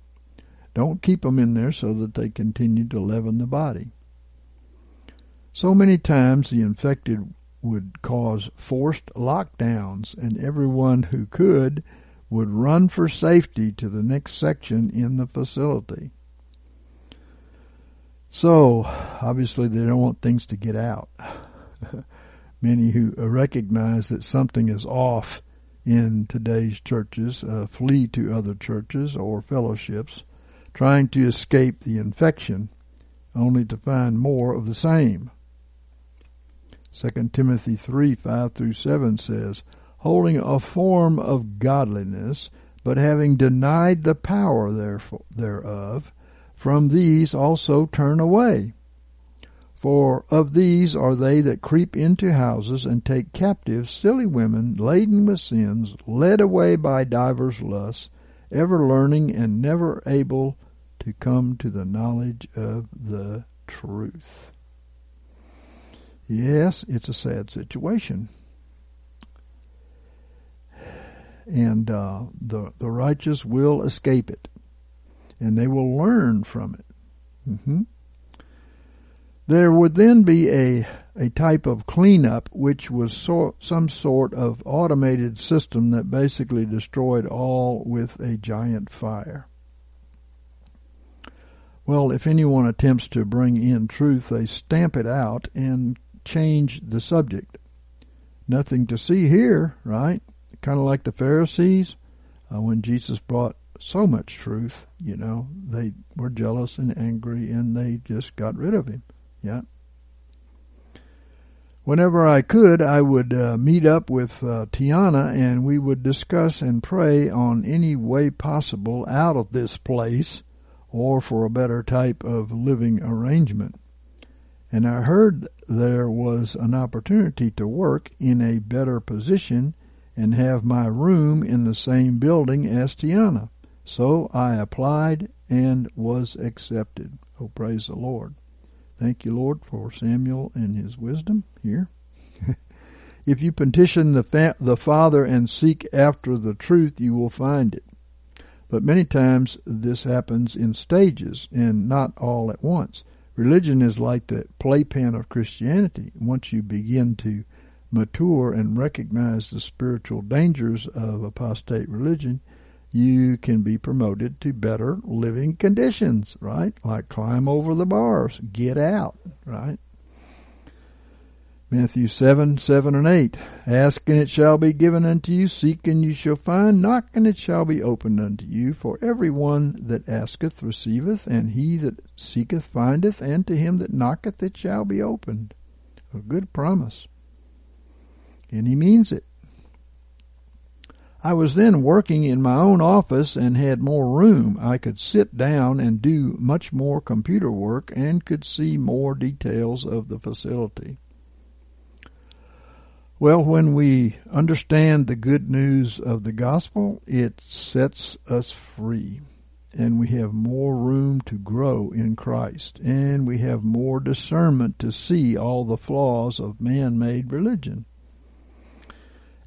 Don't keep them in there so that they continue to leaven the body. So many times the infected would cause forced lockdowns, and everyone who could would run for safety to the next section in the facility. So, obviously, they don't want things to get out. [laughs] Many who recognize that something is off in today's churches uh, flee to other churches or fellowships, trying to escape the infection, only to find more of the same. 2 Timothy 3 5 through 7 says, holding a form of godliness, but having denied the power thereof, from these also turn away. For of these are they that creep into houses and take captive silly women laden with sins, led away by divers lusts, ever learning and never able to come to the knowledge of the truth. Yes, it's a sad situation. And uh, the, the righteous will escape it. And they will learn from it. Mm-hmm. There would then be a, a type of cleanup which was so, some sort of automated system that basically destroyed all with a giant fire. Well, if anyone attempts to bring in truth, they stamp it out and change the subject. Nothing to see here, right? Kind of like the Pharisees uh, when Jesus brought so much truth, you know, they were jealous and angry and they just got rid of him. Yeah. Whenever I could, I would uh, meet up with uh, Tiana and we would discuss and pray on any way possible out of this place or for a better type of living arrangement. And I heard there was an opportunity to work in a better position and have my room in the same building as Tiana. So I applied and was accepted. Oh, praise the Lord. Thank you, Lord, for Samuel and his wisdom here. [laughs] if you petition the, fa- the Father and seek after the truth, you will find it. But many times this happens in stages and not all at once. Religion is like the playpen of Christianity. Once you begin to mature and recognize the spiritual dangers of apostate religion, you can be promoted to better living conditions, right? Like climb over the bars, get out, right? Matthew 7, 7 and 8. Ask and it shall be given unto you. Seek and you shall find. Knock and it shall be opened unto you. For every one that asketh receiveth, and he that seeketh findeth, and to him that knocketh it shall be opened. A good promise. And he means it. I was then working in my own office and had more room. I could sit down and do much more computer work and could see more details of the facility. Well, when we understand the good news of the gospel, it sets us free. and we have more room to grow in Christ, and we have more discernment to see all the flaws of man-made religion.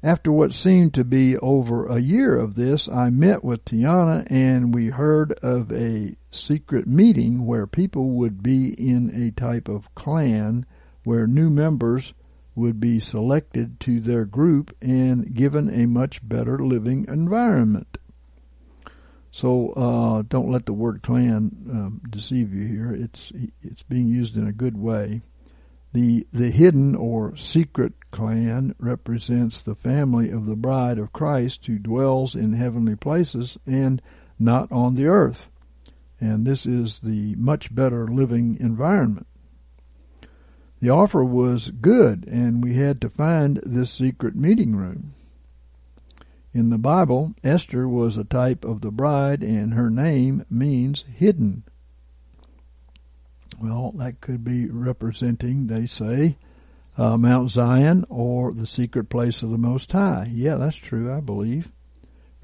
After what seemed to be over a year of this, I met with Tiana and we heard of a secret meeting where people would be in a type of clan where new members would be selected to their group and given a much better living environment. So uh, don't let the word clan um, deceive you here. It's it's being used in a good way. The the hidden or secret clan represents the family of the bride of Christ who dwells in heavenly places and not on the earth. And this is the much better living environment. The offer was good, and we had to find this secret meeting room. In the Bible, Esther was a type of the bride, and her name means hidden. Well, that could be representing, they say, uh, Mount Zion or the secret place of the Most High. Yeah, that's true, I believe.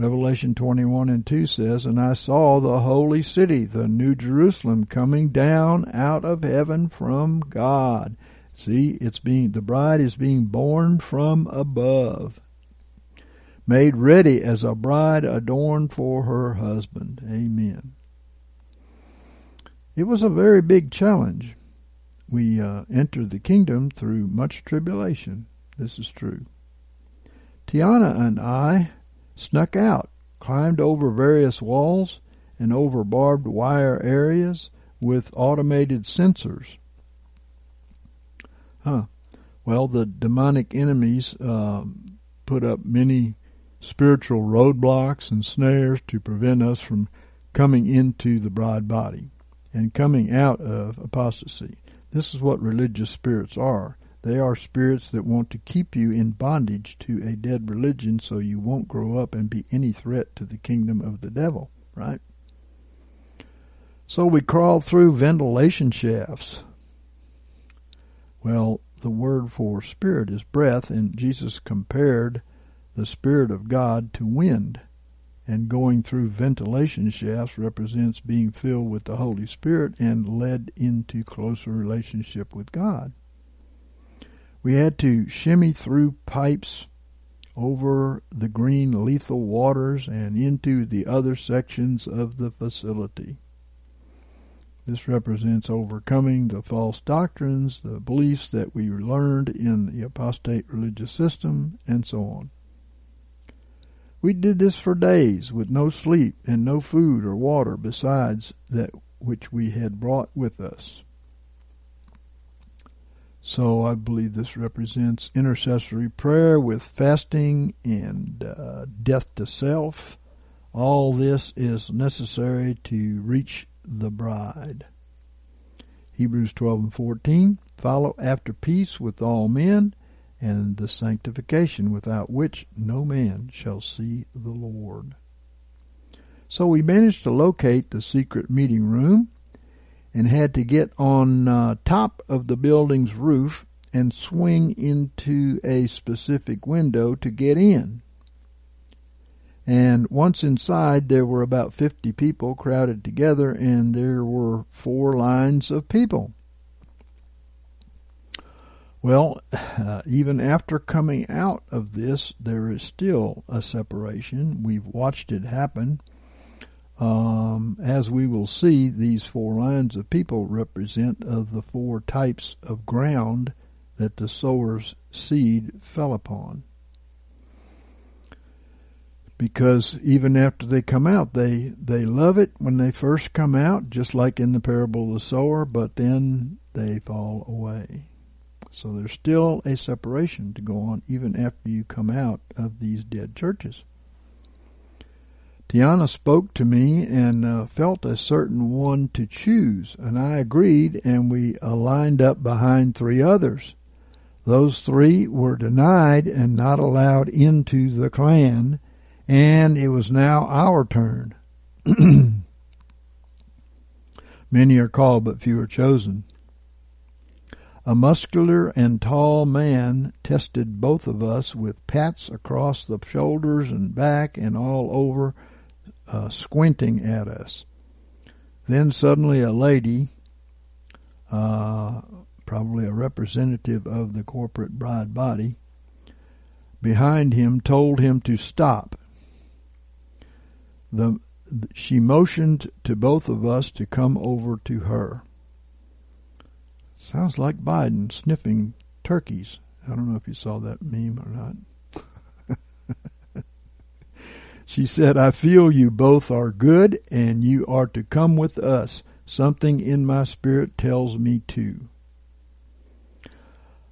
Revelation 21 and 2 says, And I saw the holy city, the new Jerusalem, coming down out of heaven from God. See, it's being, the bride is being born from above. Made ready as a bride adorned for her husband. Amen. It was a very big challenge. We uh, entered the kingdom through much tribulation. This is true. Tiana and I snuck out, climbed over various walls and over barbed wire areas with automated sensors. Huh. Well, the demonic enemies um, put up many spiritual roadblocks and snares to prevent us from coming into the bride body and coming out of apostasy. This is what religious spirits are. They are spirits that want to keep you in bondage to a dead religion so you won't grow up and be any threat to the kingdom of the devil, right? So we crawled through ventilation shafts. Well, the word for spirit is breath, and Jesus compared the Spirit of God to wind and going through ventilation shafts represents being filled with the Holy Spirit and led into closer relationship with God. We had to shimmy through pipes over the green lethal waters and into the other sections of the facility. This represents overcoming the false doctrines, the beliefs that we learned in the apostate religious system, and so on. We did this for days with no sleep and no food or water besides that which we had brought with us. So I believe this represents intercessory prayer with fasting and uh, death to self. All this is necessary to reach the bride. Hebrews 12 and 14. Follow after peace with all men and the sanctification without which no man shall see the Lord. So we managed to locate the secret meeting room and had to get on uh, top of the building's roof and swing into a specific window to get in. And once inside, there were about 50 people crowded together, and there were four lines of people. Well, uh, [sighs] even after coming out of this, there is still a separation. We've watched it happen. Um, as we will see, these four lines of people represent of the four types of ground that the sower's seed fell upon. Because even after they come out, they, they love it when they first come out, just like in the parable of the sower, but then they fall away. So there's still a separation to go on even after you come out of these dead churches. Tiana spoke to me and uh, felt a certain one to choose, and I agreed, and we lined up behind three others. Those three were denied and not allowed into the clan, and it was now our turn. [clears throat] Many are called, but few are chosen. A muscular and tall man tested both of us with pats across the shoulders and back and all over, uh, squinting at us. Then suddenly a lady, uh, probably a representative of the corporate bride body, behind him told him to stop. The, she motioned to both of us to come over to her. Sounds like Biden sniffing turkeys. I don't know if you saw that meme or not. She said, I feel you both are good and you are to come with us. Something in my spirit tells me to.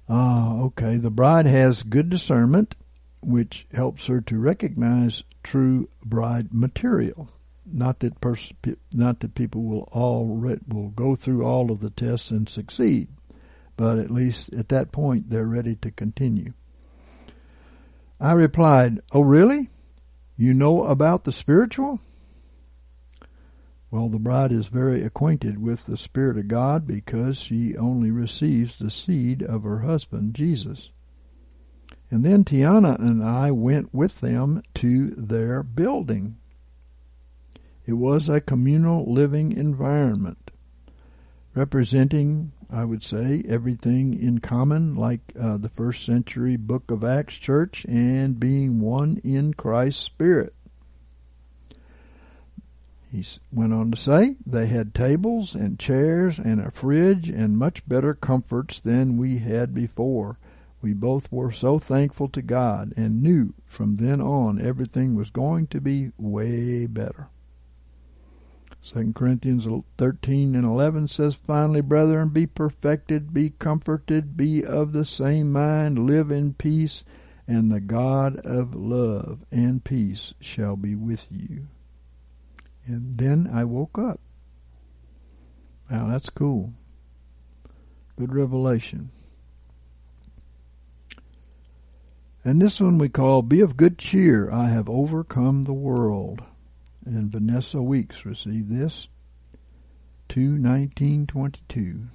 Ah, okay. The bride has good discernment, which helps her to recognize true bride material. Not that pers- not that people will all will go through all of the tests and succeed, but at least at that point they're ready to continue. I replied, "Oh, really? You know about the spiritual?" Well, the bride is very acquainted with the Spirit of God because she only receives the seed of her husband, Jesus. And then Tiana and I went with them to their building. It was a communal living environment, representing, I would say, everything in common, like uh, the first century Book of Acts church, and being one in Christ's Spirit. He went on to say they had tables and chairs and a fridge and much better comforts than we had before. We both were so thankful to God and knew from then on everything was going to be way better. 2 Corinthians 13 and 11 says, Finally, brethren, be perfected, be comforted, be of the same mind, live in peace, and the God of love and peace shall be with you. And then I woke up. Now that's cool. Good revelation. And this one we call Be of Good Cheer, I Have Overcome the World. And Vanessa Weeks received this. 21922.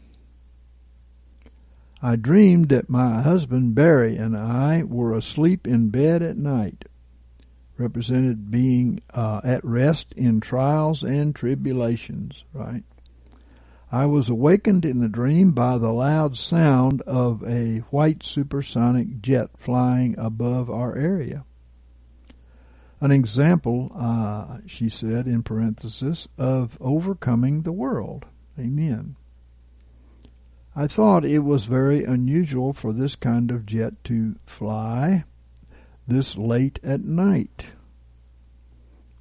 I dreamed that my husband Barry and I were asleep in bed at night represented being uh, at rest in trials and tribulations, right? I was awakened in the dream by the loud sound of a white supersonic jet flying above our area. An example, uh, she said in parenthesis, of overcoming the world. Amen. I thought it was very unusual for this kind of jet to fly this late at night?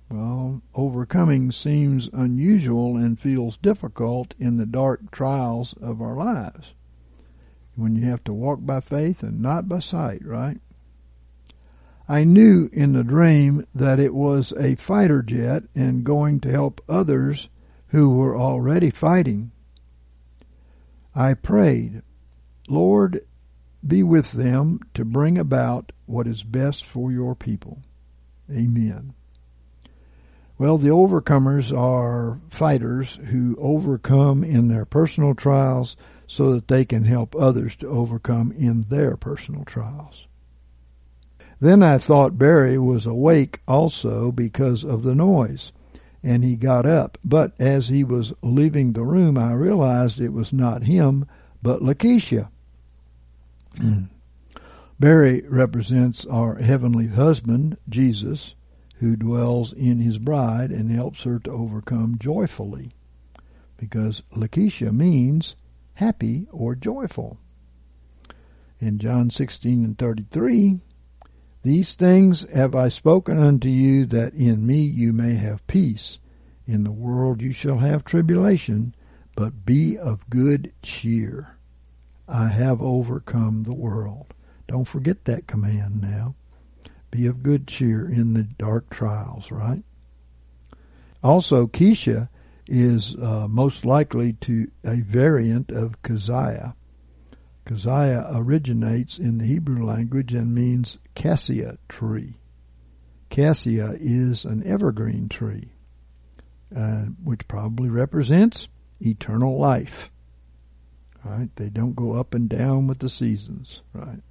Well, overcoming seems unusual and feels difficult in the dark trials of our lives. When you have to walk by faith and not by sight, right? I knew in the dream that it was a fighter jet and going to help others who were already fighting. I prayed, Lord, be with them to bring about what is best for your people. Amen. Well, the overcomers are fighters who overcome in their personal trials so that they can help others to overcome in their personal trials. Then I thought Barry was awake also because of the noise, and he got up. But as he was leaving the room, I realized it was not him, but Lakeisha. [clears throat] Barry represents our heavenly husband, Jesus, who dwells in his bride and helps her to overcome joyfully. Because Lakeisha means happy or joyful. In John 16 and 33, these things have I spoken unto you that in me you may have peace. In the world you shall have tribulation, but be of good cheer. I have overcome the world. Don't forget that command now. Be of good cheer in the dark trials, right? Also, Keisha is uh, most likely to a variant of Keziah. Keziah originates in the Hebrew language and means cassia tree. Cassia is an evergreen tree, uh, which probably represents eternal life. Right? They don't go up and down with the seasons, right?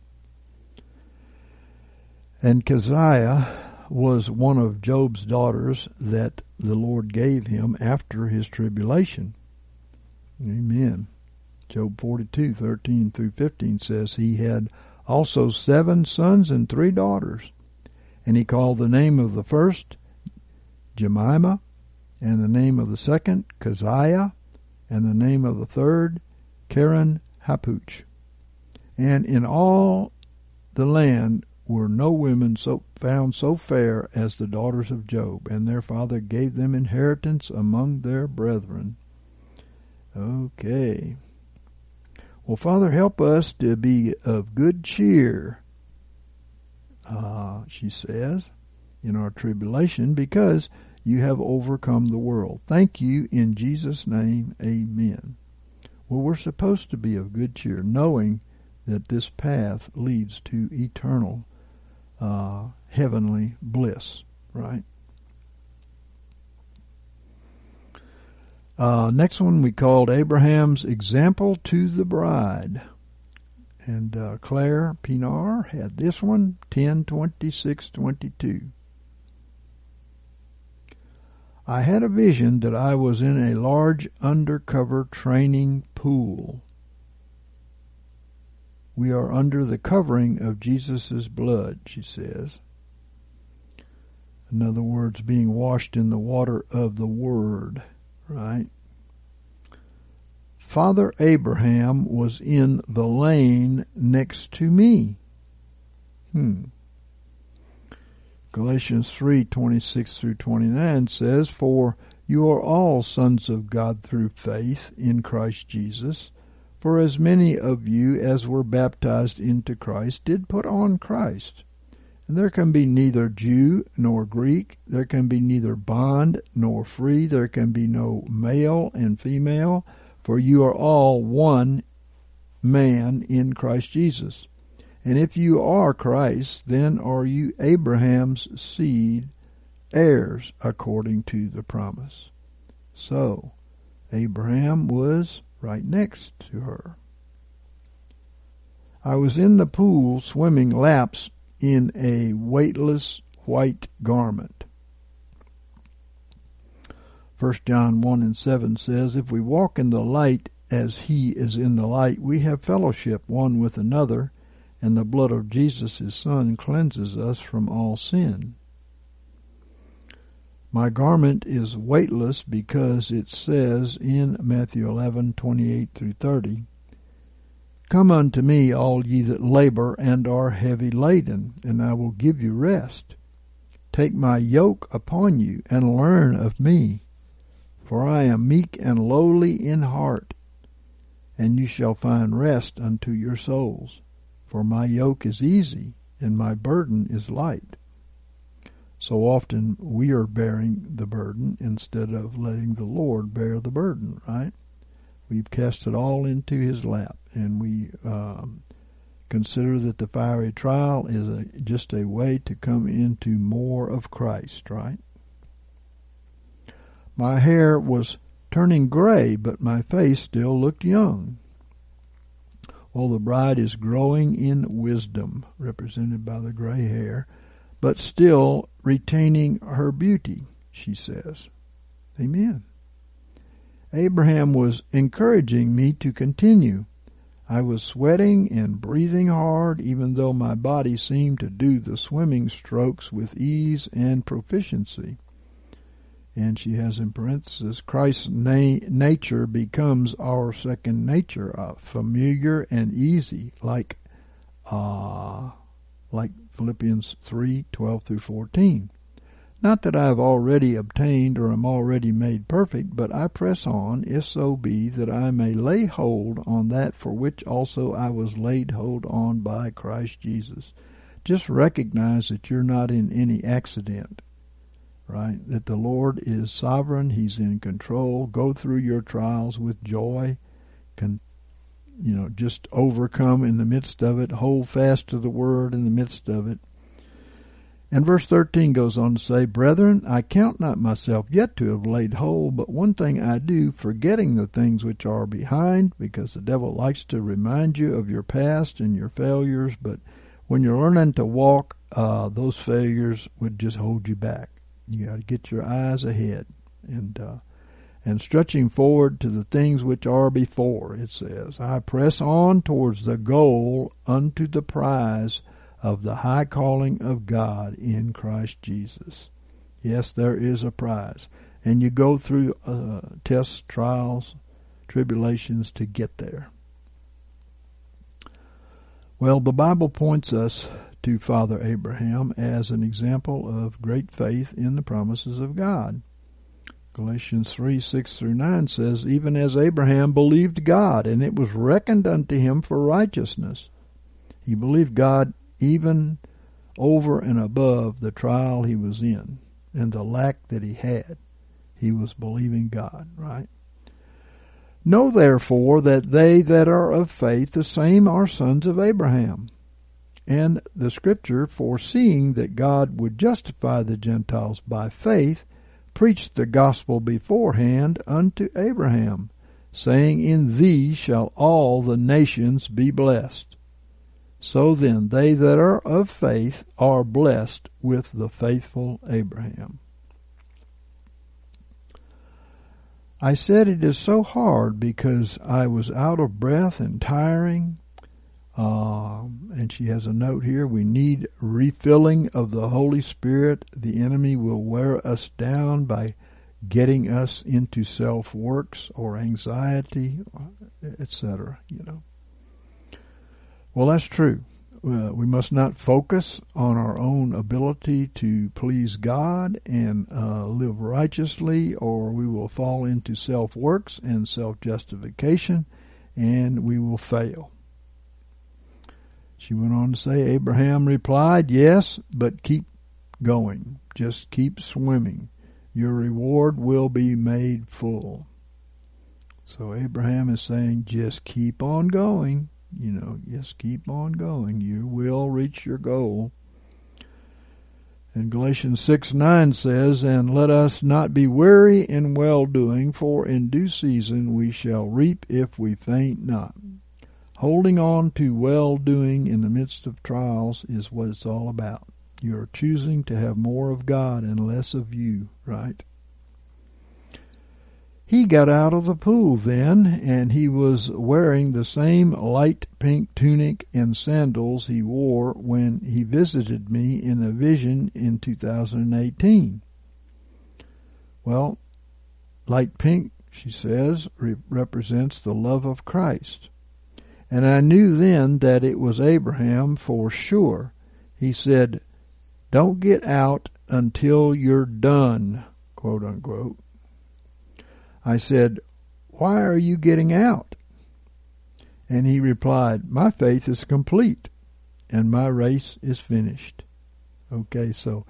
And Keziah was one of Job's daughters that the Lord gave him after his tribulation. Amen. Job 42, 13 through 15 says he had also seven sons and three daughters. And he called the name of the first Jemima, and the name of the second Keziah, and the name of the third Keren Hapuch. And in all the land were no women so found so fair as the daughters of Job, and their father gave them inheritance among their brethren. Okay. Well, Father, help us to be of good cheer, uh, she says, in our tribulation, because you have overcome the world. Thank you in Jesus' name. Amen. Well, we're supposed to be of good cheer, knowing that this path leads to eternal uh, heavenly bliss, right? Uh, next one we called Abraham's Example to the Bride. And uh, Claire Pienaar had this one, 102622. I had a vision that I was in a large undercover training pool. We are under the covering of Jesus' blood, she says. In other words, being washed in the water of the Word, right? Father Abraham was in the lane next to me. Hmm. Galatians 3:26 through 29 says, "For you are all sons of God through faith in Christ Jesus." For as many of you as were baptized into Christ did put on Christ. There can be neither Jew nor Greek, there can be neither bond nor free, there can be no male and female, for you are all one man in Christ Jesus. And if you are Christ, then are you Abraham's seed, heirs according to the promise. So, Abraham was right next to her. I was in the pool swimming laps in a weightless white garment. 1 John 1 and 7 says, If we walk in the light as he is in the light, we have fellowship one with another, and the blood of Jesus his Son cleanses us from all sin. My garment is weightless because it says in Matthew 11:28 through 30, Come unto me, all ye that labor and are heavy laden, and I will give you rest. Take my yoke upon you, and learn of me, for I am meek and lowly in heart, and you shall find rest unto your souls. For my yoke is easy, and my burden is light. So often we are bearing the burden instead of letting the Lord bear the burden, right? We've cast it all into His lap, and we um, consider that the fiery trial is a, just a way to come into more of Christ, right? My hair was turning gray, but my face still looked young. Well, the bride is growing in wisdom, represented by the gray hair, but still retaining her beauty, she says. Amen. Abraham was encouraging me to continue. I was sweating and breathing hard, even though my body seemed to do the swimming strokes with ease and proficiency. And she has in parenthesis, Christ's na- nature becomes our second nature, uh, familiar and easy, like, uh, like Philippians 3, 12 through 14. Not that I have already obtained or am already made perfect, but I press on, if so be that I may lay hold on that for which also I was laid hold on by Christ Jesus. Just recognize that you're not in any accident, right? That the Lord is sovereign, He's in control. Go through your trials with joy. Con- you know, just overcome in the midst of it, hold fast to the word in the midst of it. And verse 13 goes on to say, Brethren, I count not myself yet to have laid hold, but one thing I do, forgetting the things which are behind, because the devil likes to remind you of your past and your failures, but when you're learning to walk uh, those failures would just hold you back. You got to get your eyes ahead and uh, and stretching forward to the things which are before. It says, "I press on towards the goal unto the prize of the high calling of God in Christ Jesus." Yes, there is a prize, and you go through uh, tests, trials, tribulations to get there. Well, the Bible points us to Father Abraham as an example of great faith in the promises of God. Galatians 3, 6 through 9 says, Even as Abraham believed God, and it was reckoned unto him for righteousness. He believed God even over and above the trial he was in and the lack that he had. He was believing God, right? Know therefore that they that are of faith, the same are sons of Abraham. And the scripture, foreseeing that God would justify the Gentiles by faith, preached the gospel beforehand unto Abraham, saying, In thee shall all the nations be blessed. So then, they that are of faith are blessed with the faithful Abraham. I said it is so hard because I was out of breath and tiring um, and she has a note here. We need refilling of the Holy Spirit. The enemy will wear us down by getting us into self works or anxiety, etc. You know. Well, that's true. Uh, we must not focus on our own ability to please God and uh, live righteously, or we will fall into self works and self justification, and we will fail. She went on to say, Abraham replied, Yes, but keep going. Just keep swimming. Your reward will be made full. So Abraham is saying, just keep on going. You know, just keep on going. You will reach your goal. And Galatians 6 9 says, And let us not be weary in well doing, for in due season we shall reap if we faint not. Holding on to well doing in the midst of trials is what it's all about. You're choosing to have more of God and less of you, right? He got out of the pool then, and he was wearing the same light pink tunic and sandals he wore when he visited me in a vision in 2018. Well, light pink, she says, re- represents the love of Christ. And I knew then that it was Abraham for sure. He said, Don't get out until you're done, quote unquote. I said, Why are you getting out? And he replied, My faith is complete and my race is finished. Okay, so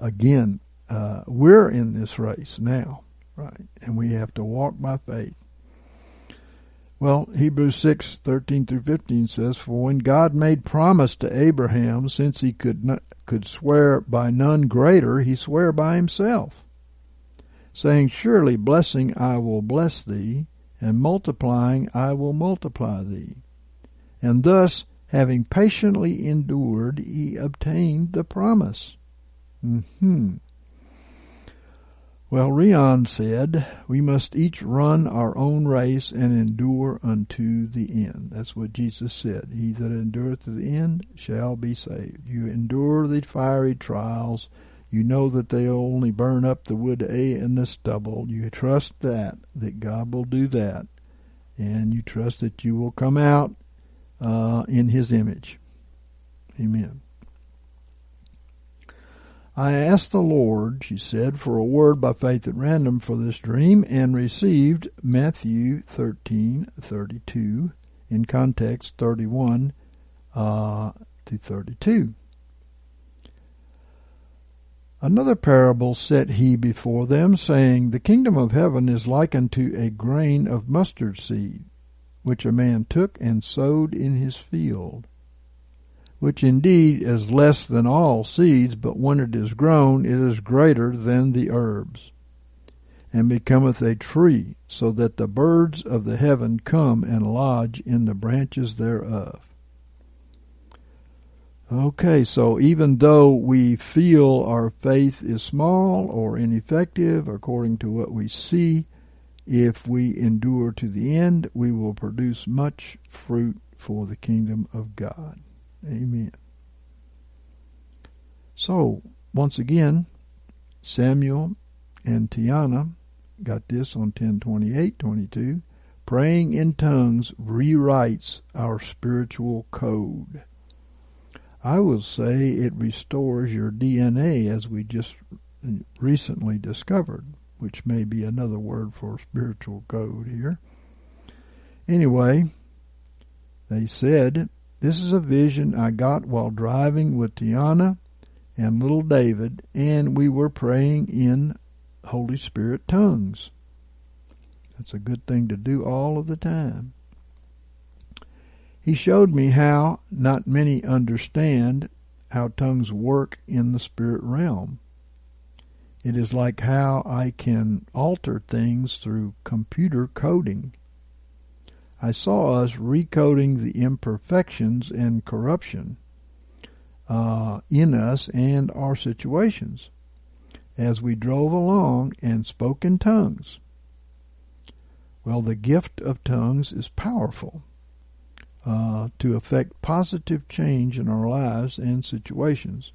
again, uh, we're in this race now, right? And we have to walk by faith. Well, Hebrews 6, 13 through 15 says, For when God made promise to Abraham, since he could not, could swear by none greater, he sware by himself, saying, Surely blessing I will bless thee, and multiplying I will multiply thee. And thus, having patiently endured, he obtained the promise. Hmm. Well, Rion said, We must each run our own race and endure unto the end. That's what Jesus said. He that endureth to the end shall be saved. You endure the fiery trials. You know that they only burn up the wood A and the stubble. You trust that, that God will do that. And you trust that you will come out uh, in His image. Amen. I asked the Lord, she said, for a word by faith at random for this dream and received Matthew 13:32 in context 31 uh, to 32. Another parable set he before them, saying, The kingdom of heaven is like unto a grain of mustard seed, which a man took and sowed in his field which indeed is less than all seeds, but when it is grown, it is greater than the herbs, and becometh a tree, so that the birds of the heaven come and lodge in the branches thereof. Okay, so even though we feel our faith is small or ineffective according to what we see, if we endure to the end, we will produce much fruit for the kingdom of God. Amen. So, once again, Samuel and Tiana got this on 1028-22. Praying in tongues rewrites our spiritual code. I will say it restores your DNA as we just recently discovered, which may be another word for spiritual code here. Anyway, they said, This is a vision I got while driving with Tiana and little David, and we were praying in Holy Spirit tongues. That's a good thing to do all of the time. He showed me how not many understand how tongues work in the spirit realm. It is like how I can alter things through computer coding. I saw us recoding the imperfections and corruption uh, in us and our situations as we drove along and spoke in tongues. Well, the gift of tongues is powerful uh, to affect positive change in our lives and situations.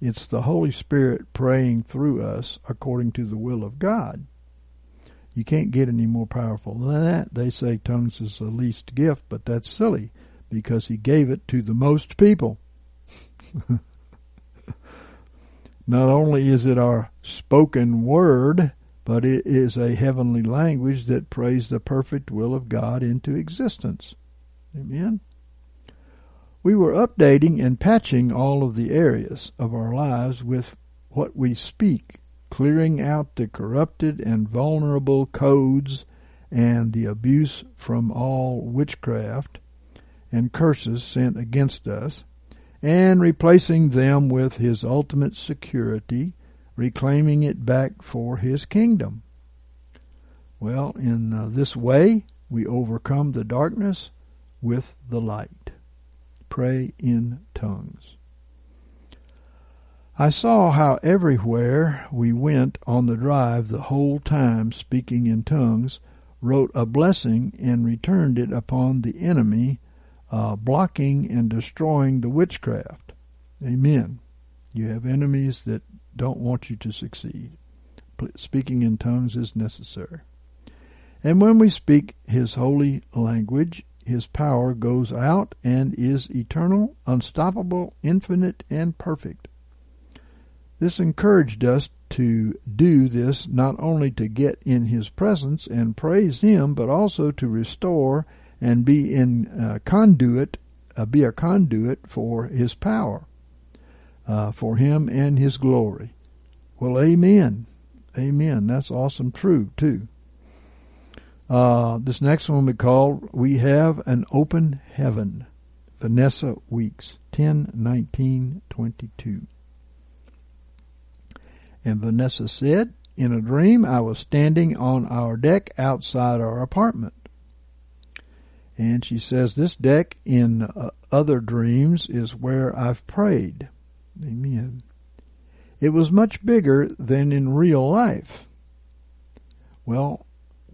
It's the Holy Spirit praying through us according to the will of God. You can't get any more powerful than that. They say tongues is the least gift, but that's silly because He gave it to the most people. [laughs] Not only is it our spoken word, but it is a heavenly language that prays the perfect will of God into existence. Amen. We were updating and patching all of the areas of our lives with what we speak, clearing out the corrupted and vulnerable codes and the abuse from all witchcraft and curses sent against us, and replacing them with His ultimate security, reclaiming it back for His kingdom. Well, in uh, this way, we overcome the darkness with the light. Pray in tongues. I saw how everywhere we went on the drive the whole time speaking in tongues, wrote a blessing and returned it upon the enemy uh, blocking and destroying the witchcraft. Amen. You have enemies that don't want you to succeed. Speaking in tongues is necessary. And when we speak His holy language, His power goes out and is eternal, unstoppable, infinite, and perfect. This encouraged us to do this not only to get in His presence and praise Him, but also to restore and be in uh, conduit, uh, be a conduit for His power, uh, for Him and His glory. Well, Amen, Amen. That's awesome, true too. Uh, this next one we call "We Have an Open Heaven." Vanessa Weeks, ten nineteen twenty two. And Vanessa said, In a dream, I was standing on our deck outside our apartment. And she says, This deck in uh, other dreams is where I've prayed. Amen. It was much bigger than in real life. Well,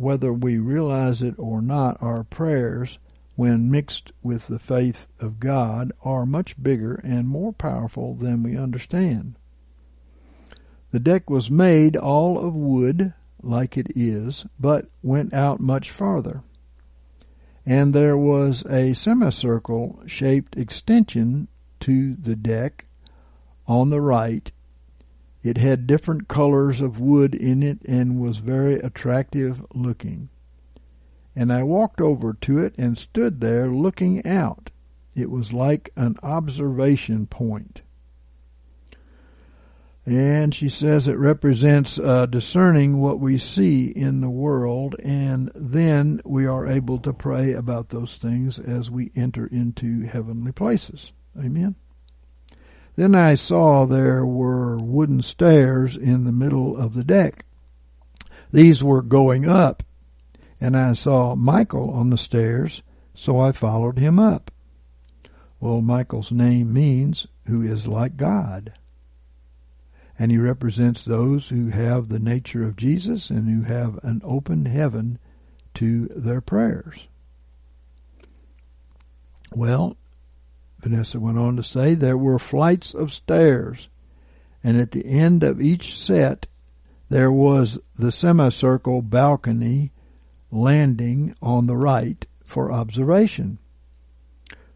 whether we realize it or not, our prayers, when mixed with the faith of God, are much bigger and more powerful than we understand. The deck was made all of wood, like it is, but went out much farther and there was a semicircle shaped extension to the deck on the right. It had different colors of wood in it and was very attractive looking. And I walked over to it and stood there looking out. It was like an observation point. And she says it represents uh, discerning what we see in the world, and then we are able to pray about those things as we enter into heavenly places. Amen. Then I saw there were wooden stairs in the middle of the deck. These were going up, and I saw Michael on the stairs, so I followed him up. Well, Michael's name means who is like God. And he represents those who have the nature of Jesus and who have an open heaven to their prayers. Well, Vanessa went on to say there were flights of stairs, and at the end of each set there was the semicircle balcony landing on the right for observation.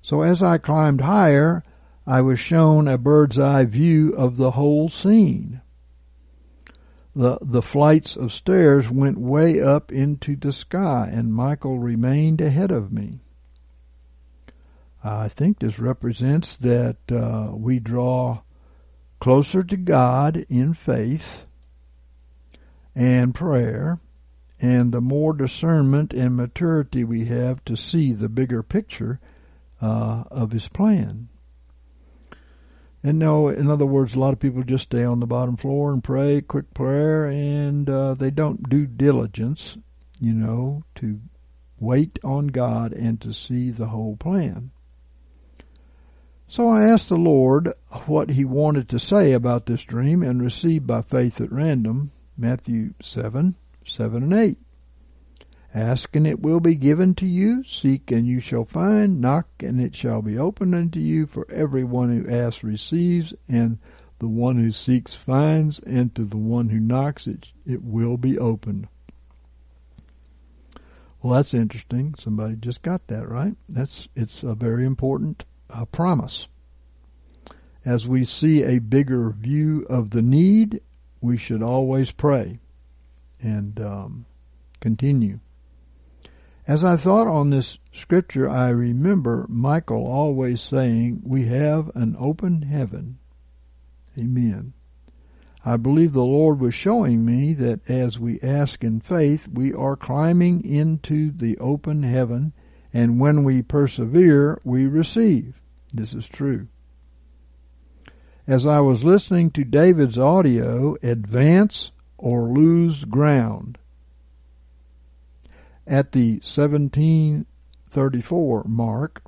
So as I climbed higher, I was shown a bird's eye view of the whole scene. The, the flights of stairs went way up into the sky and Michael remained ahead of me. I think this represents that uh, we draw closer to God in faith and prayer, and the more discernment and maturity we have to see the bigger picture uh, of His plan. And no, in other words, a lot of people just stay on the bottom floor and pray quick prayer, and uh, they don't do diligence, you know, to wait on God and to see the whole plan. So I asked the Lord what He wanted to say about this dream and received by faith at random Matthew 7, 7 and 8. Ask and it will be given to you. Seek and you shall find. Knock and it shall be opened unto you. For every one who asks receives, and the one who seeks finds, and to the one who knocks it, it will be opened. Well, that's interesting. Somebody just got that right. That's it's a very important uh, promise. As we see a bigger view of the need we should always pray and um, continue. As I thought on this scripture, I remember Michael always saying, We have an open heaven. Amen. I believe the Lord was showing me that as we ask in faith, we are climbing into the open heaven, and when we persevere, we receive. This is true as I was listening to David's audio, Advance or Lose Ground. At the 1734 mark,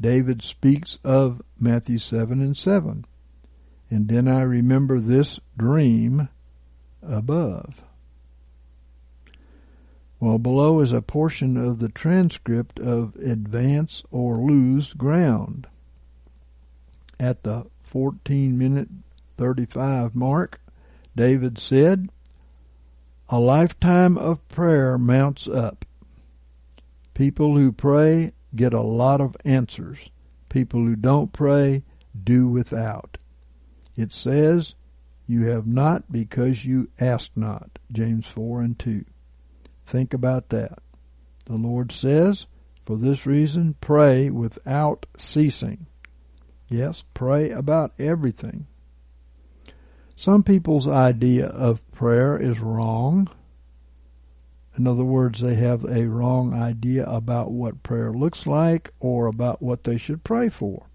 David speaks of Matthew 7 and 7. And then I remember this dream above. Well, below is a portion of the transcript of Advance or Lose Ground. At the 14 minute 35 mark, David said, A lifetime of prayer mounts up. People who pray get a lot of answers. People who don't pray do without. It says, You have not because you ask not. James 4 and 2. Think about that. The Lord says, For this reason, pray without ceasing. Yes, pray about everything. Some people's idea of prayer is wrong. In other words, they have a wrong idea about what prayer looks like or about what they should pray for.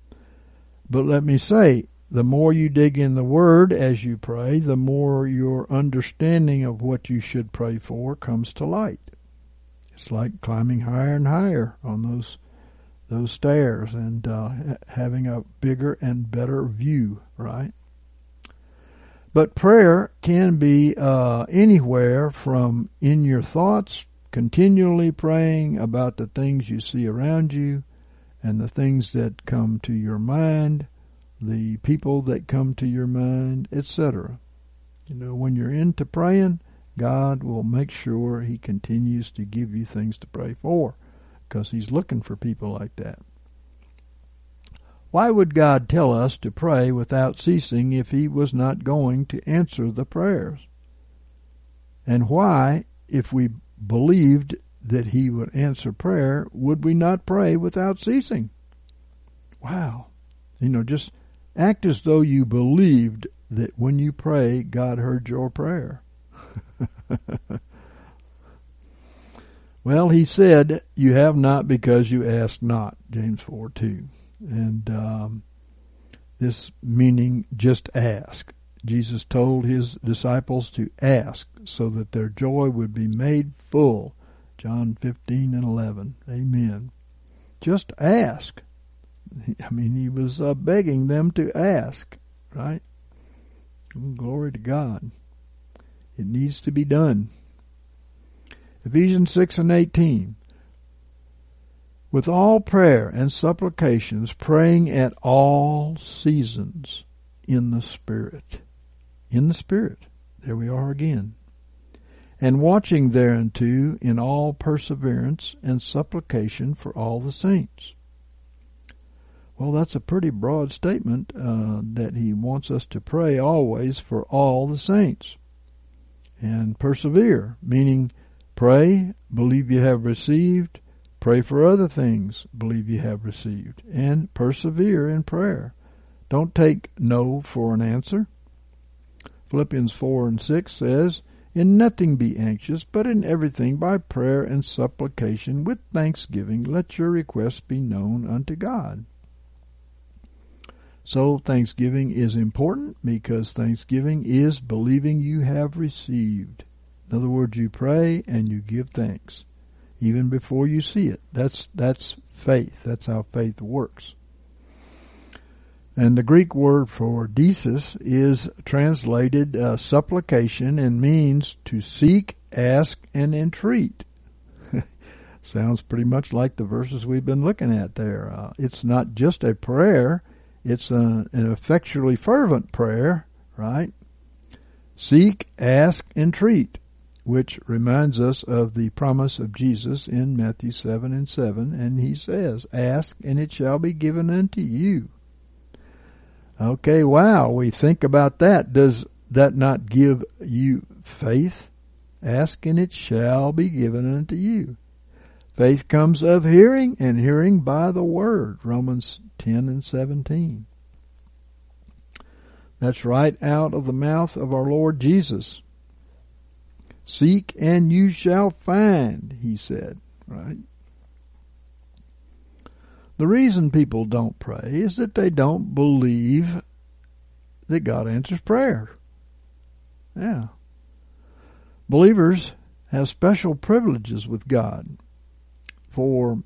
But let me say, the more you dig in the Word as you pray, the more your understanding of what you should pray for comes to light. It's like climbing higher and higher on those those stairs and uh, having a bigger and better view, right? But prayer can be uh, anywhere from in your thoughts, continually praying about the things you see around you and the things that come to your mind, the people that come to your mind, etc. You know, when you're into praying, God will make sure He continues to give you things to pray for because he's looking for people like that. Why would God tell us to pray without ceasing if he was not going to answer the prayers? And why, if we believed that he would answer prayer, would we not pray without ceasing? Wow. You know, just act as though you believed that when you pray, God heard your prayer. [laughs] Well, he said, You have not because you ask not, James 4 2. And um, this meaning just ask. Jesus told his disciples to ask so that their joy would be made full. John 15 and 11. Amen. Just ask. I mean, he was uh, begging them to ask, right? Glory to God. It needs to be done. Ephesians 6 and 18. With all prayer and supplications, praying at all seasons in the Spirit. In the Spirit. There we are again. And watching thereunto in all perseverance and supplication for all the saints. Well, that's a pretty broad statement uh, that he wants us to pray always for all the saints. And persevere, meaning pray, believe you have received, pray for other things, believe you have received, and persevere in prayer. Don't take no for an answer. Philippians 4 and 6 says, In nothing be anxious, but in everything by prayer and supplication with thanksgiving let your requests be known unto God. So thanksgiving is important because thanksgiving is believing you have received. In other words, you pray and you give thanks even before you see it. That's that's faith. That's how faith works. And the Greek word for desis is translated uh, supplication and means to seek, ask, and entreat. [laughs] Sounds pretty much like the verses we've been looking at there. Uh, it's not just a prayer, it's a, an effectually fervent prayer, right? Seek, ask, entreat, which reminds us of the promise of Jesus in Matthew 7 and 7, and he says, Ask, and it shall be given unto you. Okay, wow, we think about that. Does that not give you faith? Ask and it shall be given unto you. Faith comes of hearing and hearing by the word. Romans 10 and 17. That's right out of the mouth of our Lord Jesus. Seek and you shall find, he said, right? The reason people don't pray is that they don't believe that God answers prayer. Yeah. Believers have special privileges with God for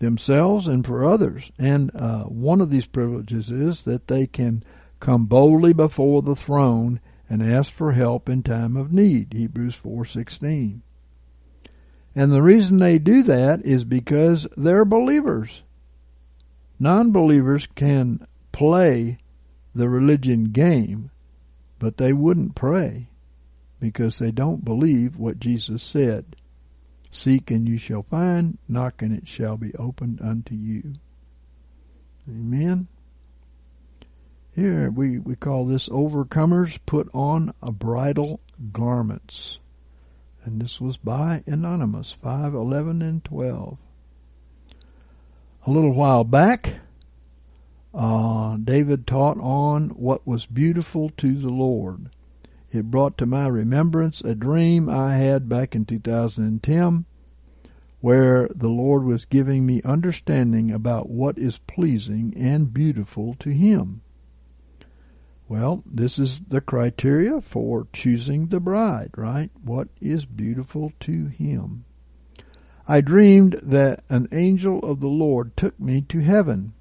themselves and for others. And uh, one of these privileges is that they can come boldly before the throne and ask for help in time of need. Hebrews 4:16. And the reason they do that is because they're believers. Non-believers can play the religion game, but they wouldn't pray because they don't believe what Jesus said. Seek and you shall find, knock and it shall be opened unto you. Amen. Here we, we call this overcomers put on a bridal garments. And this was by Anonymous, 5, 11, and 12 a little while back, uh, David taught on what was beautiful to the Lord. It brought to my remembrance a dream I had back in 2010 where the Lord was giving me understanding about what is pleasing and beautiful to Him. Well, this is the criteria for choosing the bride, right? What is beautiful to Him? I dreamed that an angel of the Lord took me to heaven.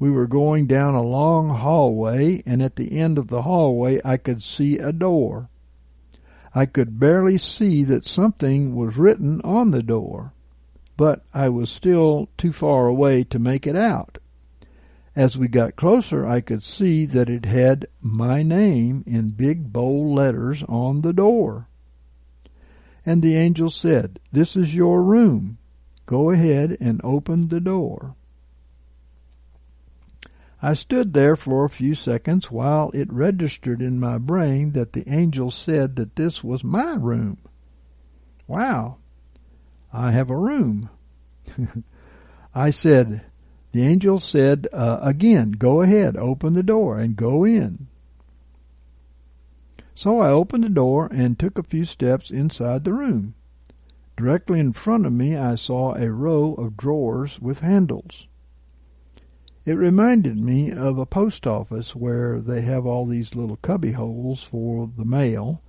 We were going down a long hallway, and at the end of the hallway I could see a door. I could barely see that something was written on the door, but I was still too far away to make it out. As we got closer, I could see that it had my name in big bold letters on the door. And the angel said, This is your room. Go ahead and open the door. I stood there for a few seconds while it registered in my brain that the angel said that this was my room. Wow, I have a room. [laughs] I said, the angel said uh, again, go ahead, open the door and go in. So I opened the door and took a few steps inside the room. Directly in front of me I saw a row of drawers with handles. It reminded me of a post office where they have all these little cubby holes for the mail,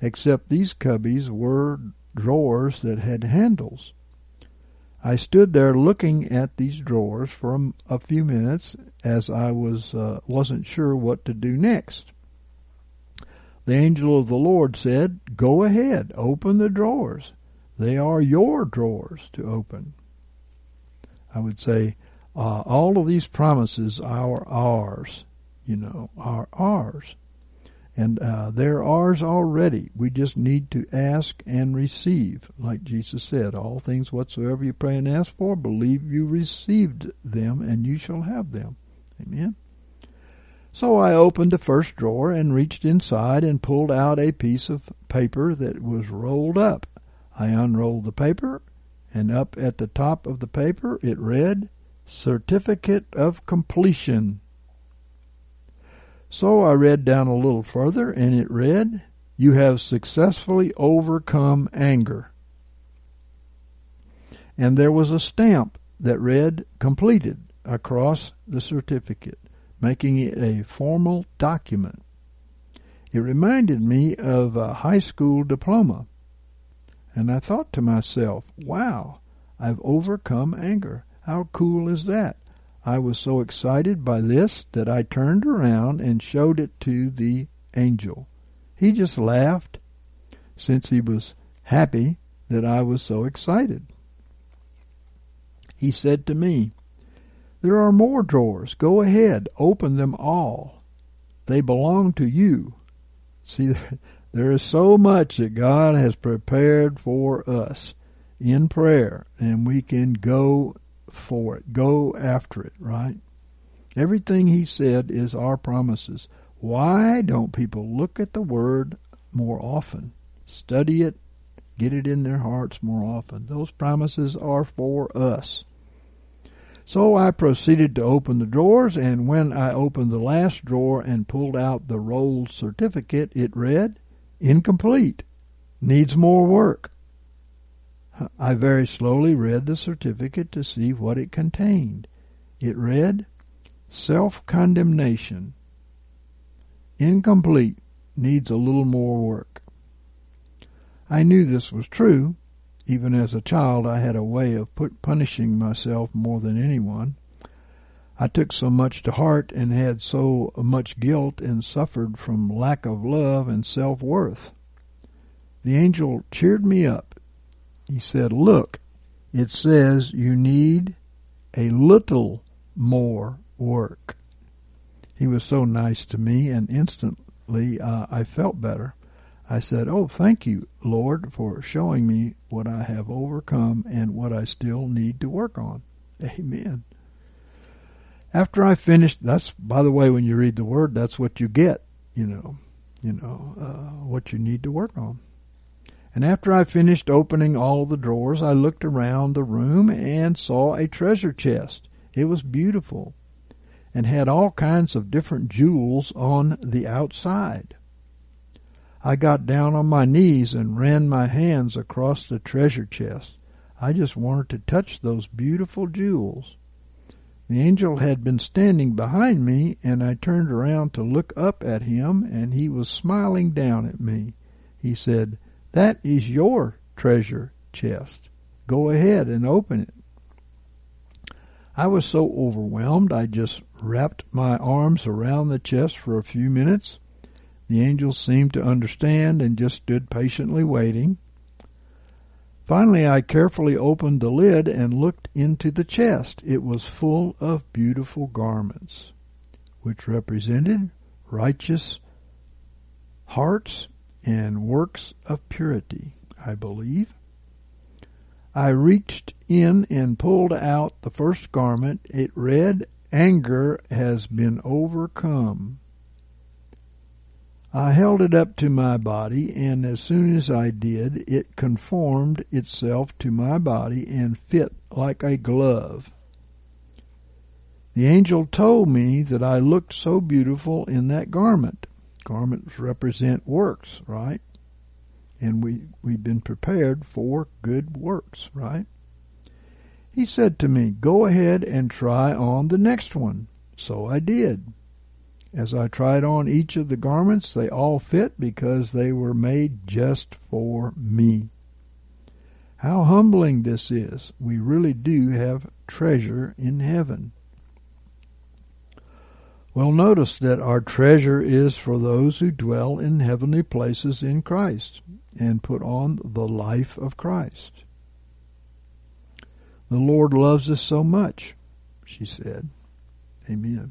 except these cubbies were drawers that had handles. I stood there looking at these drawers for a, few minutes as I was uh, wasn't sure what to do next. The angel of the Lord said, "Go ahead, open the drawers. They are your drawers to open." I would say, uh, all of these promises are ours, you know, are ours. And uh, they're ours already. We just need to ask and receive. Like Jesus said, all things whatsoever you pray and ask for, believe you received them and you shall have them. Amen. So I opened the first drawer and reached inside and pulled out a piece of paper that was rolled up. I unrolled the paper and up at the top of the paper it read, Certificate of Completion. So I read down a little further and it read, You have successfully overcome anger. And there was a stamp that read, Completed across the certificate, making it a formal document. It reminded me of a high school diploma. And I thought to myself, wow, I've overcome anger. How cool is that? I was so excited by this that I turned around and showed it to the angel. He just laughed since he was happy that I was so excited. He said to me, There are more drawers. Go ahead, open them all. They belong to you. See, [laughs] there is so much that God has prepared for us in prayer, and we can go for it. Go after it, right? Everything he said is our promises. Why don't people look at the word more often? Study it, get it in their hearts more often. Those promises are for us. So I proceeded to open the drawers, and when I opened the last drawer and pulled out the rolled certificate, it read, Incomplete. Needs more work. I very slowly read the certificate to see what it contained. It read, Self-condemnation. Incomplete. Needs a little more work. I knew this was true. Even as a child, I had a way of punishing myself more than anyone. I took so much to heart and had so much guilt and suffered from lack of love and self-worth. The angel cheered me up he said, Look, it says you need a little more work. He was so nice to me, and instantly uh, I felt better. I said, Oh, thank you, Lord, for showing me what I have overcome and what I still need to work on. Amen. After I finished, that's, by the way, when you read the word, that's what you get, you know, you know, uh, what you need to work on. And after I finished opening all the drawers, I looked around the room and saw a treasure chest. It was beautiful and had all kinds of different jewels on the outside. I got down on my knees and ran my hands across the treasure chest. I just wanted to touch those beautiful jewels. The angel had been standing behind me, and I turned around to look up at him, and he was smiling down at me. He said, that is your treasure chest. Go ahead and open it. I was so overwhelmed I just wrapped my arms around the chest for a few minutes. The angels seemed to understand and just stood patiently waiting. Finally, I carefully opened the lid and looked into the chest. It was full of beautiful garments, which represented righteous hearts and works of purity, I believe. I reached in and pulled out the first garment. It read, Anger has been overcome. I held it up to my body, and as soon as I did, it conformed itself to my body and fit like a glove. The angel told me that I looked so beautiful in that garment. Garments represent works, right? And we, we've been prepared for good works, right? He said to me, Go ahead and try on the next one. So I did. As I tried on each of the garments, they all fit because they were made just for me. How humbling this is. We really do have treasure in heaven. Well, notice that our treasure is for those who dwell in heavenly places in Christ and put on the life of Christ. The Lord loves us so much, she said. Amen.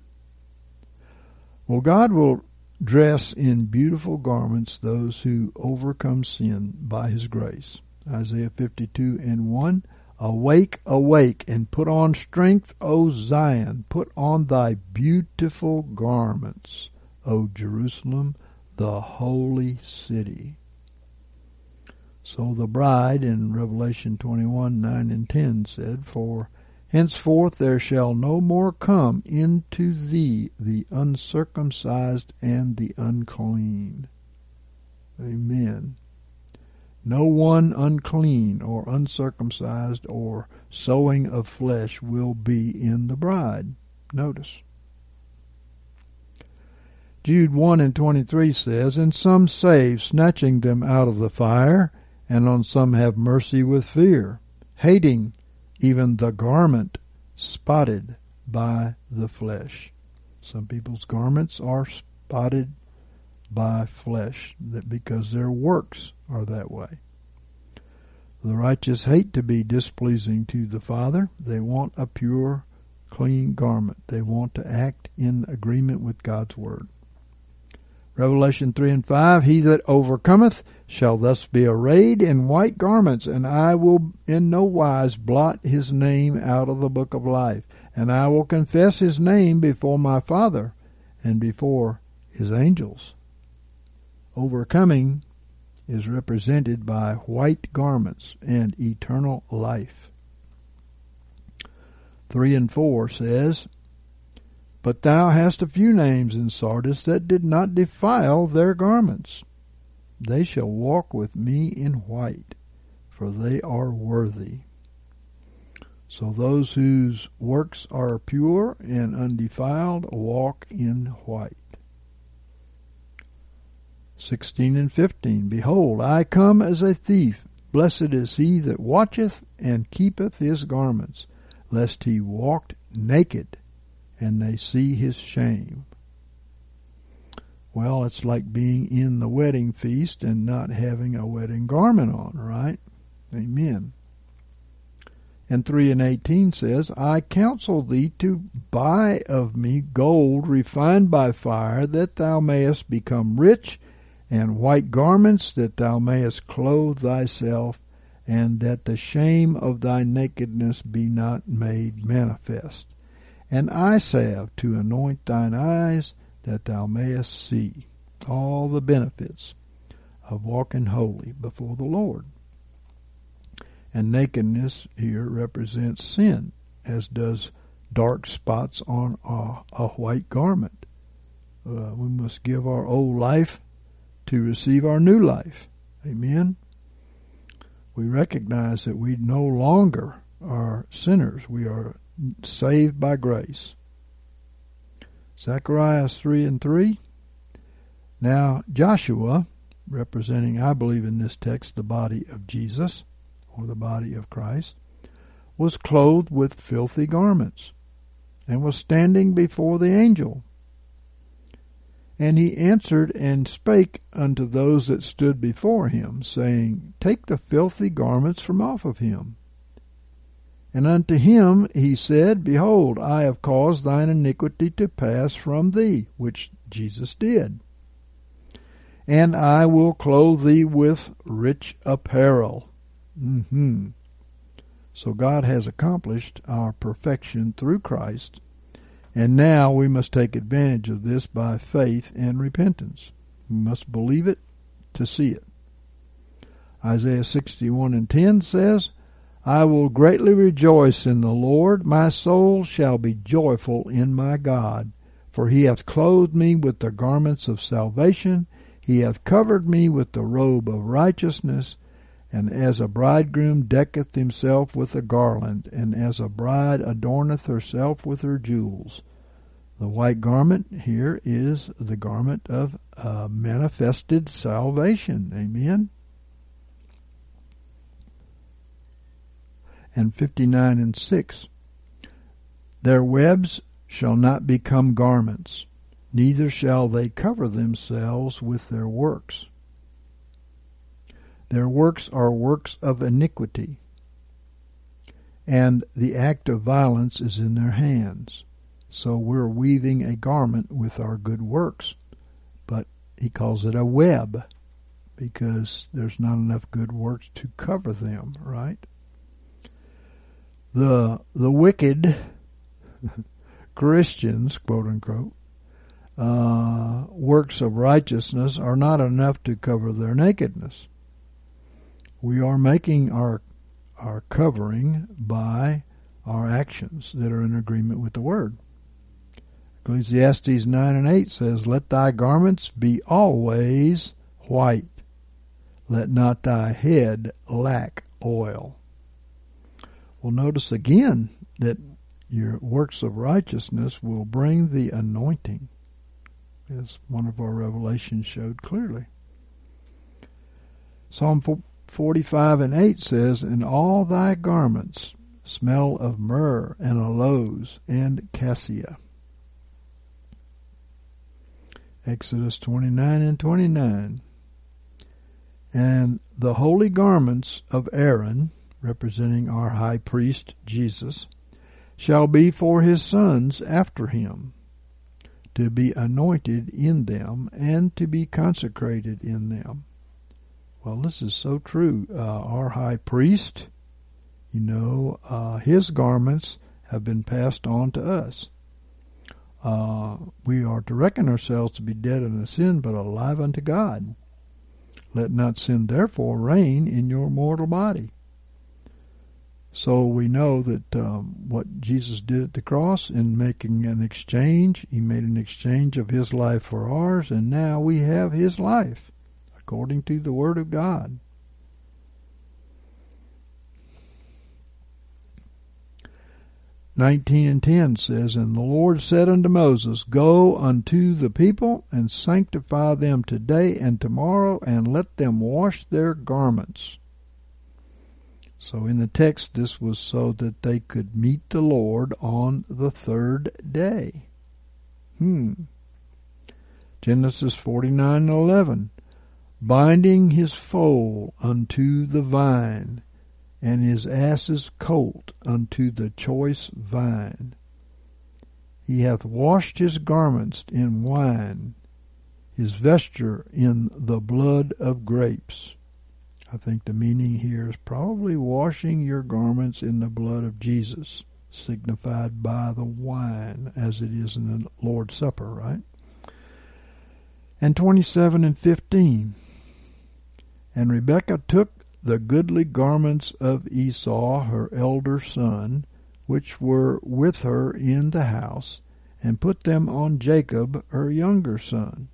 Well, God will dress in beautiful garments those who overcome sin by his grace. Isaiah 52 and 1. Awake, awake, and put on strength, O Zion. Put on thy beautiful garments, O Jerusalem, the holy city. So the bride in Revelation 21, 9 and 10 said, For henceforth there shall no more come into thee the uncircumcised and the unclean. Amen. No one unclean or uncircumcised or sowing of flesh will be in the bride. Notice. Jude 1 and 23 says, And some save, snatching them out of the fire, and on some have mercy with fear, hating even the garment spotted by the flesh. Some people's garments are spotted by flesh that because their works are that way. The righteous hate to be displeasing to the Father. They want a pure, clean garment. They want to act in agreement with God's Word. Revelation 3 and 5, He that overcometh shall thus be arrayed in white garments, and I will in no wise blot his name out of the book of life, and I will confess his name before my Father and before his angels. Overcoming is represented by white garments and eternal life. 3 and 4 says, but thou hast a few names in Sardis that did not defile their garments. They shall walk with me in white, for they are worthy. So those whose works are pure and undefiled walk in white. 16 and 15 Behold, I come as a thief. Blessed is he that watcheth and keepeth his garments, lest he walk naked and they see his shame. Well, it's like being in the wedding feast and not having a wedding garment on, right? Amen. And 3 and 18 says, I counsel thee to buy of me gold refined by fire, that thou mayest become rich, and white garments, that thou mayest clothe thyself, and that the shame of thy nakedness be not made manifest and eye salve to anoint thine eyes that thou mayest see all the benefits of walking holy before the Lord. And nakedness here represents sin, as does dark spots on a, a white garment. Uh, we must give our old life to receive our new life. Amen. We recognize that we no longer are sinners. We are saved by grace. Zacharias 3 and 3. Now Joshua, representing, I believe in this text, the body of Jesus, or the body of Christ, was clothed with filthy garments, and was standing before the angel. And he answered and spake unto those that stood before him, saying, Take the filthy garments from off of him. And unto him he said, Behold, I have caused thine iniquity to pass from thee, which Jesus did. And I will clothe thee with rich apparel. Mm-hmm. So God has accomplished our perfection through Christ, and now we must take advantage of this by faith and repentance. We must believe it to see it. Isaiah 61 and 10 says, I will greatly rejoice in the Lord. My soul shall be joyful in my God. For he hath clothed me with the garments of salvation. He hath covered me with the robe of righteousness. And as a bridegroom decketh himself with a garland, and as a bride adorneth herself with her jewels. The white garment here is the garment of uh, manifested salvation. Amen. and 59 and 6. Their webs shall not become garments, neither shall they cover themselves with their works. Their works are works of iniquity, and the act of violence is in their hands. So we're weaving a garment with our good works, but he calls it a web because there's not enough good works to cover them, right? The the wicked [laughs] Christians, quote unquote, uh, works of righteousness are not enough to cover their nakedness. We are making our our covering by our actions that are in agreement with the word. Ecclesiastes 9 and 8 says, Let thy garments be always white. Let not thy head lack oil. Well, notice again that your works of righteousness will bring the anointing, as one of our revelations showed clearly. Psalm 45 and 8 says, And all thy garments smell of myrrh and aloes and cassia. Exodus 29 and 29. And the holy garments of Aaron, representing our high priest Jesus, shall be for his sons after him, to be anointed in them and to be consecrated in them. Well, this is so true. Uh, our high priest, you know, uh, his garments have been passed on to us. Uh, we are to reckon ourselves to be dead unto sin, but alive unto God. Let not sin therefore reign in your mortal body. So we know that um, what Jesus did at the cross in making an exchange, he made an exchange of his life for ours, and now we have his life according to the Word of God. 19 and 10 says, And the Lord said unto Moses, Go unto the people, and sanctify them today and tomorrow, and let them wash their garments. So in the text, this was so that they could meet the Lord on the third day. Hmm. Genesis 49 and 11. Binding his foal unto the vine, and his ass's colt unto the choice vine. He hath washed his garments in wine, his vesture in the blood of grapes. I think the meaning here is probably washing your garments in the blood of Jesus, signified by the wine, as it is in the Lord's Supper, right? And 27 and 15. And Rebekah took the goodly garments of Esau her elder son, which were with her in the house, and put them on Jacob her younger son.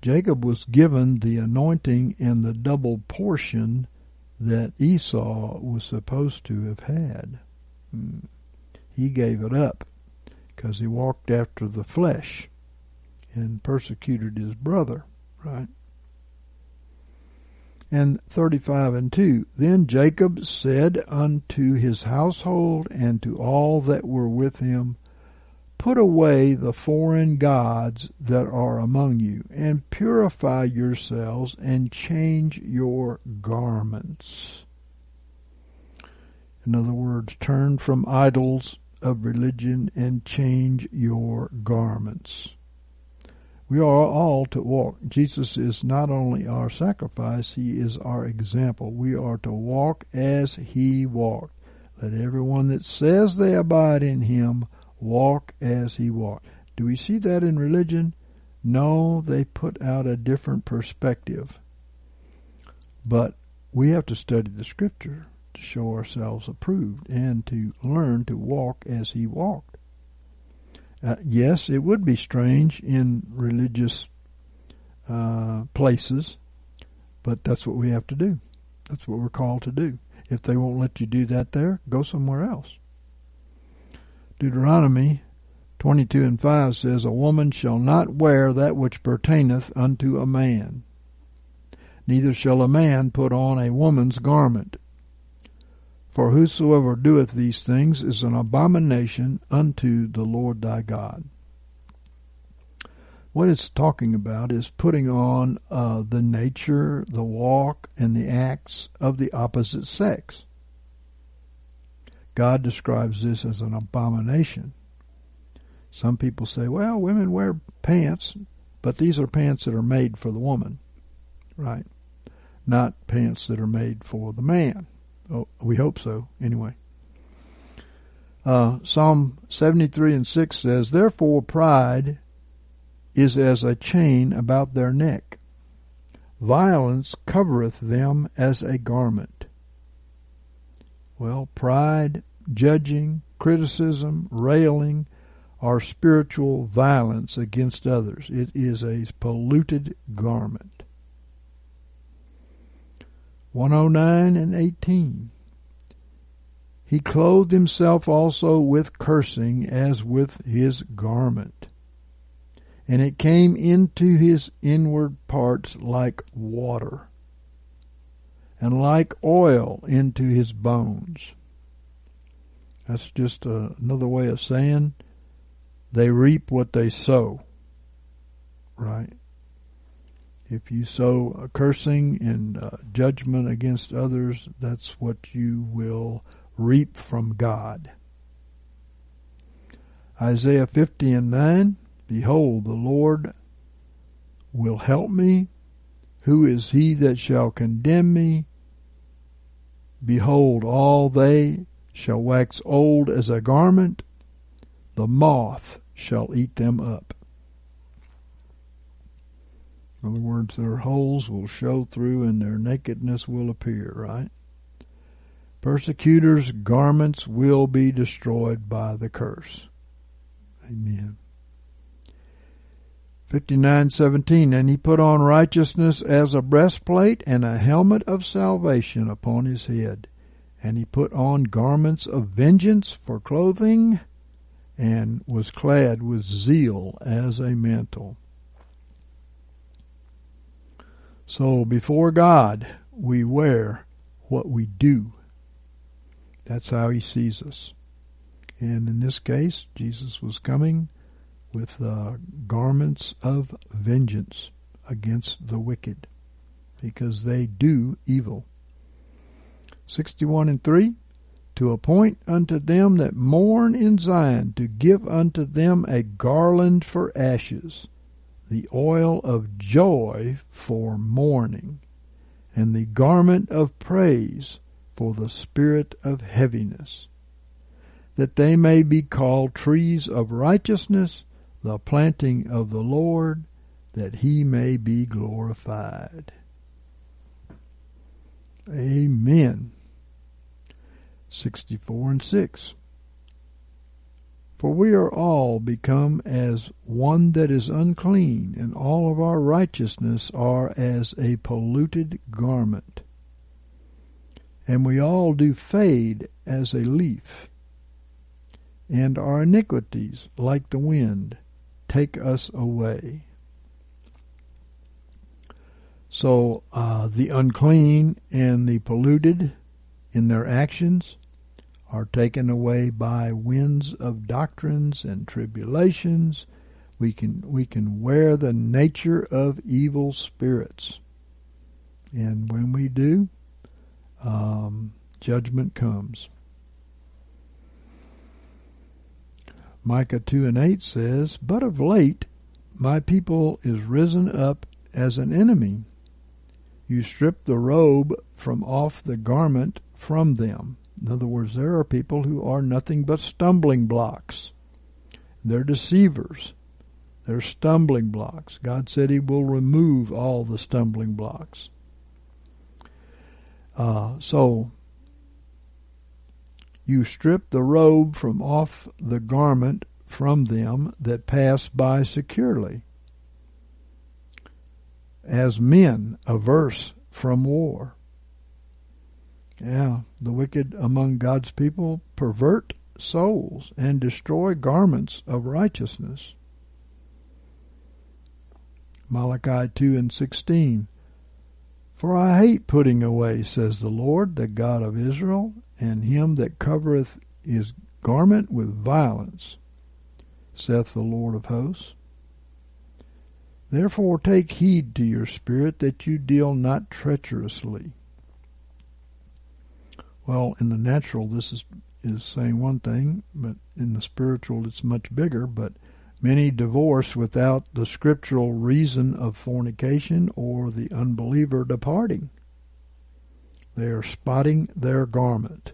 Jacob was given the anointing and the double portion that Esau was supposed to have had. Hmm. He gave it up because he walked after the flesh and persecuted his brother, right? And 35 and 2. Then Jacob said unto his household and to all that were with him, Put away the foreign gods that are among you, and purify yourselves, and change your garments. In other words, turn from idols of religion and change your garments. We are all to walk. Jesus is not only our sacrifice, He is our example. We are to walk as He walked. Let everyone that says they abide in Him walk as He walked. Do we see that in religion? No, they put out a different perspective. But we have to study the Scripture to show ourselves approved and to learn to walk as He walked. Uh, yes, it would be strange in religious uh, places, but that's what we have to do. That's what we're called to do. If they won't let you do that there, go somewhere else. Deuteronomy 22 and 5 says, A woman shall not wear that which pertaineth unto a man, neither shall a man put on a woman's garment. For whosoever doeth these things is an abomination unto the Lord thy God. What it's talking about is putting on uh, the nature, the walk, and the acts of the opposite sex. God describes this as an abomination. Some people say, well, women wear pants, but these are pants that are made for the woman, right? Not pants that are made for the man. Oh, we hope so, anyway. Uh, Psalm 73 and 6 says, Therefore pride is as a chain about their neck. Violence covereth them as a garment. Well, pride, judging, criticism, railing are spiritual violence against others. It is a polluted garment. 109 and 18. He clothed himself also with cursing as with his garment. And it came into his inward parts like water, and like oil into his bones. That's just another way of saying they reap what they sow. Right? If you sow a cursing and uh, judgment against others, that's what you will reap from God. Isaiah 50 and 9 Behold, the Lord will help me. Who is he that shall condemn me? Behold, all they shall wax old as a garment, the moth shall eat them up. In other words, their holes will show through and their nakedness will appear, right? Persecutors' garments will be destroyed by the curse. Amen. 59:17 And he put on righteousness as a breastplate and a helmet of salvation upon his head and he put on garments of vengeance for clothing and was clad with zeal as a mantle. So before God, we wear what we do. That's how he sees us. And in this case, Jesus was coming with uh, garments of vengeance against the wicked because they do evil. 61 and 3 to appoint unto them that mourn in Zion, to give unto them a garland for ashes, the oil of joy for mourning, and the garment of praise for the spirit of heaviness, that they may be called trees of righteousness, the planting of the Lord, that he may be glorified. Amen. 64 and 6. For we are all become as one that is unclean, and all of our righteousness are as a polluted garment. And we all do fade as a leaf, and our iniquities, like the wind, take us away. So uh, the unclean and the polluted in their actions are taken away by winds of doctrines and tribulations. We can we can wear the nature of evil spirits, and when we do, um, judgment comes. Micah two and eight says, "But of late, my people is risen up as an enemy. You strip the robe from off the garment from them." In other words, there are people who are nothing but stumbling blocks. They're deceivers. They're stumbling blocks. God said He will remove all the stumbling blocks. Uh, so, you strip the robe from off the garment from them that pass by securely, as men averse from war. Yeah, the wicked among God's people pervert souls and destroy garments of righteousness. Malachi 2 and 16. For I hate putting away, says the Lord, the God of Israel, and him that covereth his garment with violence, saith the Lord of hosts. Therefore take heed to your spirit that you deal not treacherously. Well, in the natural, this is, is saying one thing, but in the spiritual, it's much bigger. But many divorce without the scriptural reason of fornication or the unbeliever departing. They are spotting their garment.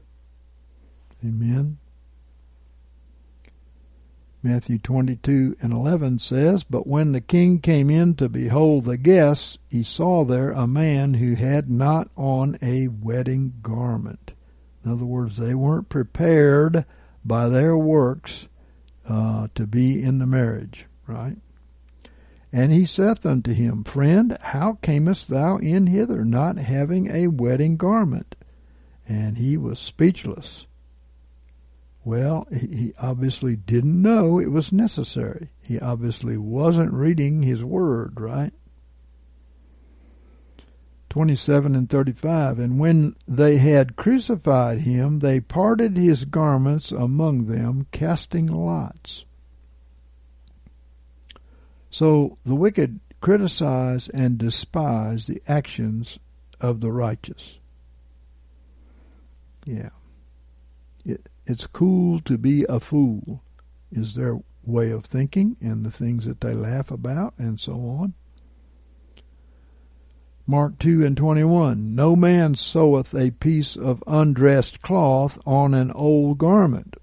Amen. Matthew 22 and 11 says, But when the king came in to behold the guests, he saw there a man who had not on a wedding garment. In other words, they weren't prepared by their works uh, to be in the marriage, right? And he saith unto him, Friend, how camest thou in hither, not having a wedding garment? And he was speechless. Well, he obviously didn't know it was necessary. He obviously wasn't reading his word, right? 27 and 35. And when they had crucified him, they parted his garments among them, casting lots. So the wicked criticize and despise the actions of the righteous. Yeah. It, it's cool to be a fool, is their way of thinking and the things that they laugh about and so on. Mark 2 and 21. No man seweth a piece of undressed cloth on an old garment,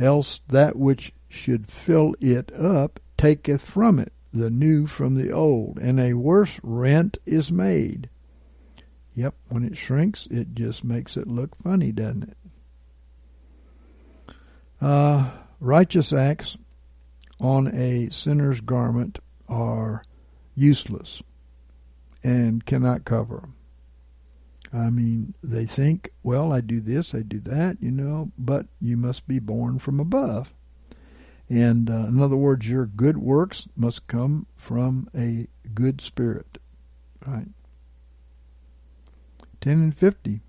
else that which should fill it up taketh from it the new from the old, and a worse rent is made. Yep, when it shrinks, it just makes it look funny, doesn't it? Uh, righteous acts on a sinner's garment are useless and cannot cover them. I mean, they think, well, I do this, I do that, you know, but you must be born from above. And uh, in other words, your good works must come from a good spirit. Right? 10 and 50.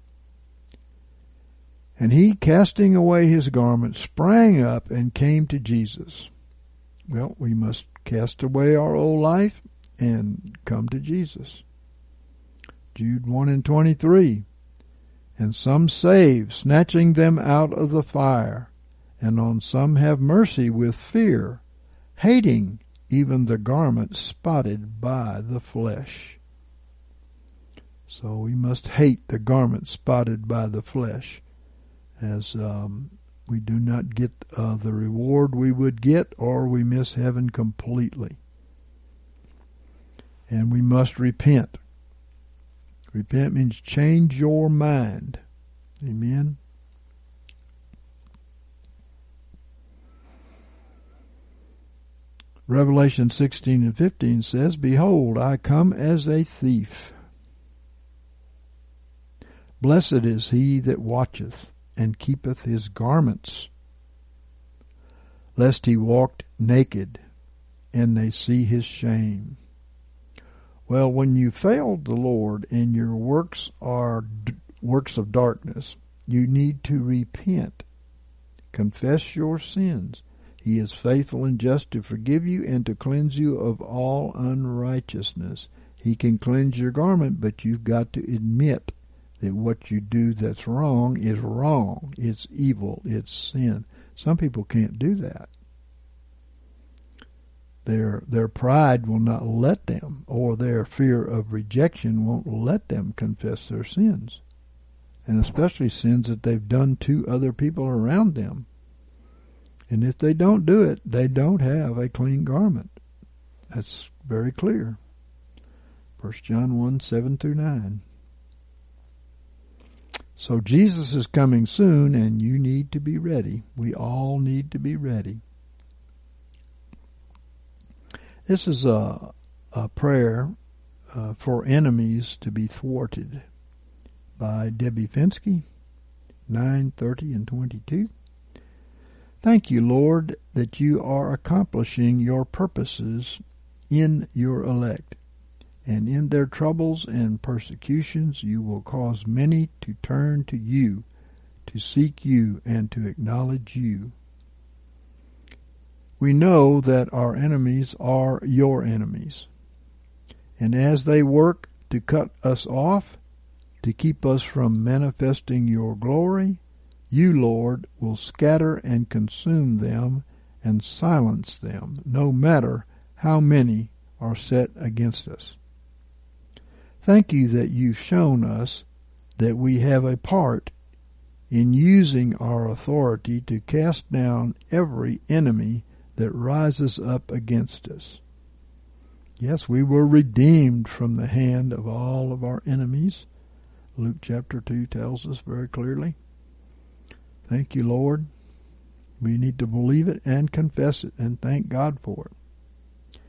And he, casting away his garment, sprang up and came to Jesus. Well, we must cast away our old life and come to Jesus. Jude 1 and 23. And some save, snatching them out of the fire, and on some have mercy with fear, hating even the garment spotted by the flesh. So we must hate the garment spotted by the flesh as um, we do not get uh, the reward we would get, or we miss heaven completely. And we must repent. Repent means change your mind. Amen. Revelation 16 and 15 says, Behold, I come as a thief. Blessed is he that watcheth and keepeth his garments, lest he walked naked and they see his shame. Well, when you failed the Lord and your works are d- works of darkness, you need to repent. Confess your sins. He is faithful and just to forgive you and to cleanse you of all unrighteousness. He can cleanse your garment, but you've got to admit that what you do that's wrong is wrong. It's evil. It's sin. Some people can't do that. Their their pride will not let them, or their fear of rejection won't let them confess their sins, and especially sins that they've done to other people around them. And if they don't do it, they don't have a clean garment. That's very clear. First John one seven through nine. So Jesus is coming soon and you need to be ready. We all need to be ready. This is a, a prayer uh, for enemies to be thwarted by Debbie Finsky, 930 and 22. Thank you, Lord, that you are accomplishing your purposes in your elect and in their troubles and persecutions you will cause many to turn to you to seek you and to acknowledge you. We know that our enemies are your enemies. And as they work to cut us off, to keep us from manifesting your glory, you, Lord, will scatter and consume them and silence them, no matter how many are set against us. Thank you that you've shown us that we have a part in using our authority to cast down every enemy that rises up against us. Yes, we were redeemed from the hand of all of our enemies. Luke chapter 2 tells us very clearly. Thank you, Lord. We need to believe it and confess it and thank God for it.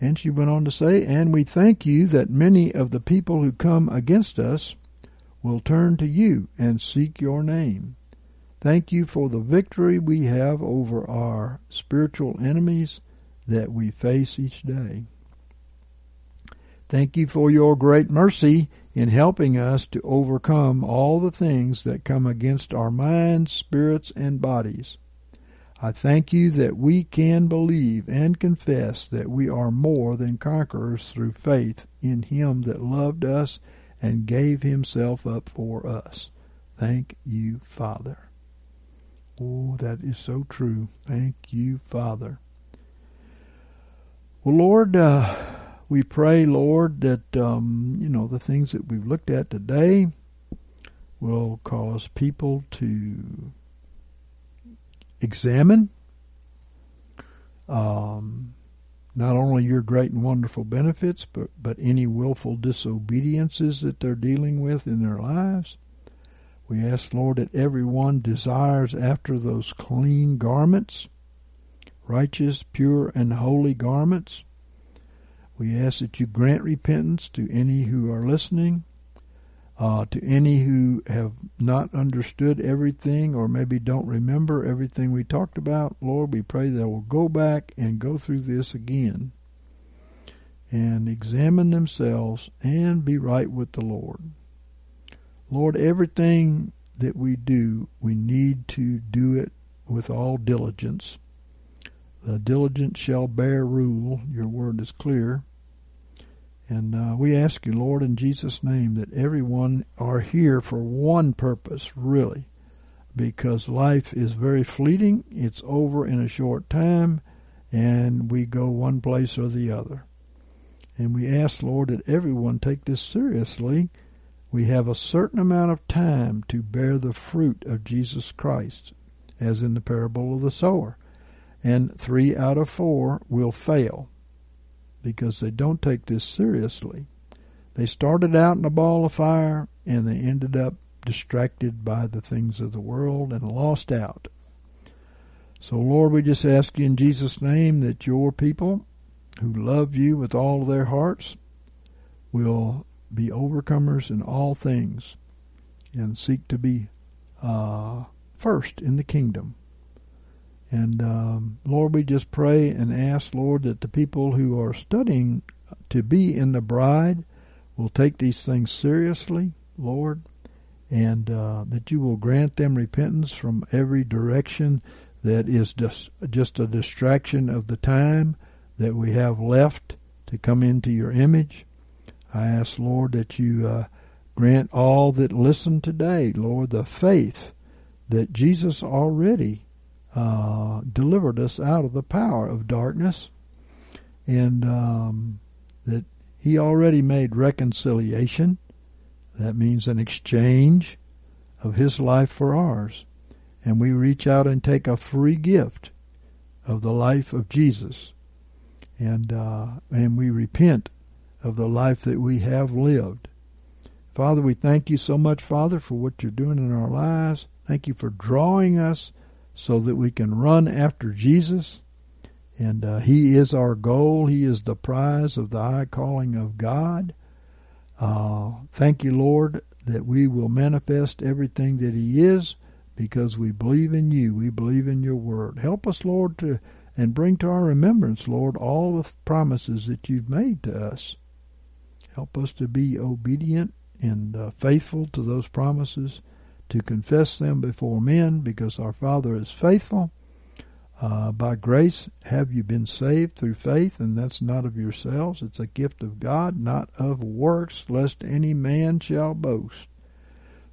And she went on to say, And we thank you that many of the people who come against us will turn to you and seek your name. Thank you for the victory we have over our spiritual enemies that we face each day. Thank you for your great mercy in helping us to overcome all the things that come against our minds, spirits, and bodies. I thank you that we can believe and confess that we are more than conquerors through faith in Him that loved us and gave Himself up for us. Thank you, Father. Oh, that is so true. Thank you, Father. Well, Lord, uh, we pray, Lord, that, um, you know, the things that we've looked at today will cause people to examine um, not only your great and wonderful benefits, but, but any willful disobediences that they're dealing with in their lives. We ask, Lord, that everyone desires after those clean garments, righteous, pure, and holy garments. We ask that you grant repentance to any who are listening, uh, to any who have not understood everything or maybe don't remember everything we talked about. Lord, we pray they will go back and go through this again and examine themselves and be right with the Lord. Lord, everything that we do, we need to do it with all diligence. The diligent shall bear rule. Your word is clear. And uh, we ask you, Lord, in Jesus' name, that everyone are here for one purpose, really, because life is very fleeting. It's over in a short time, and we go one place or the other. And we ask, Lord, that everyone take this seriously we have a certain amount of time to bear the fruit of Jesus Christ, as in the parable of the sower. And three out of four will fail because they don't take this seriously. They started out in a ball of fire and they ended up distracted by the things of the world and lost out. So, Lord, we just ask you in Jesus' name that your people who love you with all their hearts will be overcomers in all things and seek to be uh, first in the kingdom. And um, Lord, we just pray and ask, Lord, that the people who are studying to be in the bride will take these things seriously, Lord, and uh, that you will grant them repentance from every direction that is just just a distraction of the time that we have left to come into your image. I ask, Lord, that you uh, grant all that listen today, Lord, the faith that Jesus already uh, delivered us out of the power of darkness and um, that he already made reconciliation. That means an exchange of his life for ours. And we reach out and take a free gift of the life of Jesus. And, uh, and we repent of the life that we have lived. Father, we thank you so much, Father, for what you're doing in our lives. Thank you for drawing us so that we can run after Jesus. And uh, He is our goal. He is the prize of the high calling of God. Uh, thank you, Lord, that we will manifest everything that He is because we believe in you. We believe in your word. Help us, Lord, to and bring to our remembrance, Lord, all the promises that you've made to us. Help us to be obedient and uh, faithful to those promises to confess them before men because our Father is faithful. Uh, by grace have you been saved through faith, and that's not of yourselves. It's a gift of God, not of works, lest any man shall boast.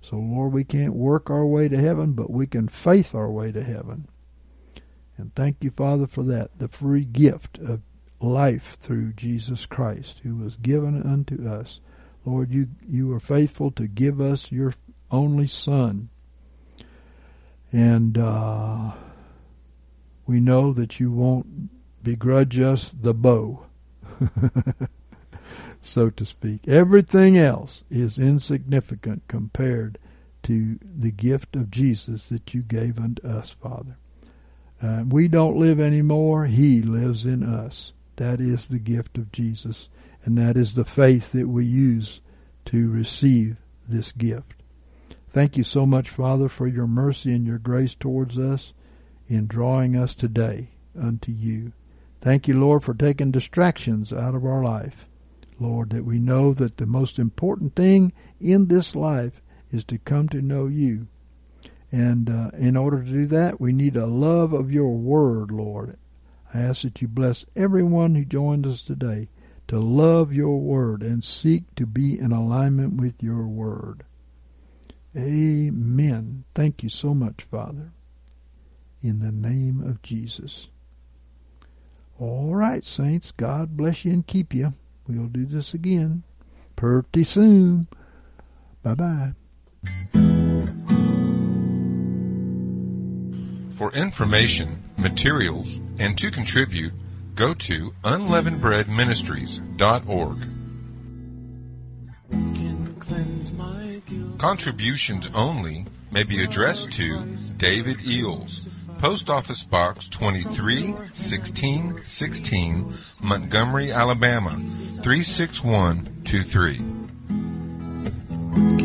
So, Lord, we can't work our way to heaven, but we can faith our way to heaven. And thank you, Father, for that, the free gift of life through Jesus Christ, who was given unto us. Lord, you, you are faithful to give us your only Son. And uh, we know that you won't begrudge us the bow, [laughs] so to speak. Everything else is insignificant compared to the gift of Jesus that you gave unto us, Father. Uh, we don't live anymore. He lives in us. That is the gift of Jesus, and that is the faith that we use to receive this gift. Thank you so much, Father, for your mercy and your grace towards us in drawing us today unto you. Thank you, Lord, for taking distractions out of our life. Lord, that we know that the most important thing in this life is to come to know you. And uh, in order to do that, we need a love of your word, Lord. I ask that you bless everyone who joined us today to love your word and seek to be in alignment with your word. Amen. Thank you so much, Father. In the name of Jesus. All right, saints. God bless you and keep you. We'll do this again pretty soon. Bye bye. For information, materials, and to contribute, go to unleavenedbreadministries.org. Can cleanse my guilt. Contributions only may be addressed to David Eells, Post Office Box 231616, Montgomery, Alabama 36123.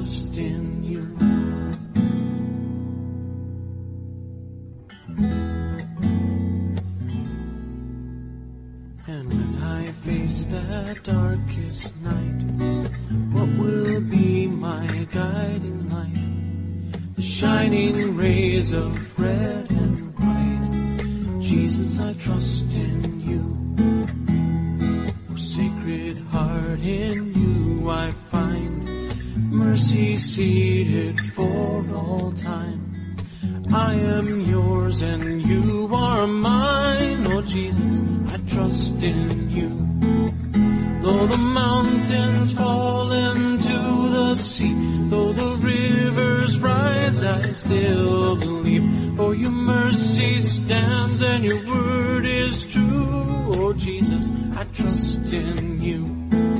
trust in you. And when I face that darkest night, what will be my guiding light? The shining rays of red and white. Jesus, I trust in you. Oh, sacred heart, in you I find mercy seated for all time. I am yours and you are mine, oh Jesus, I trust in you. Though the mountains fall into the sea, though the rivers rise, I still believe. For your mercy stands and your word is true, oh Jesus, I trust in you.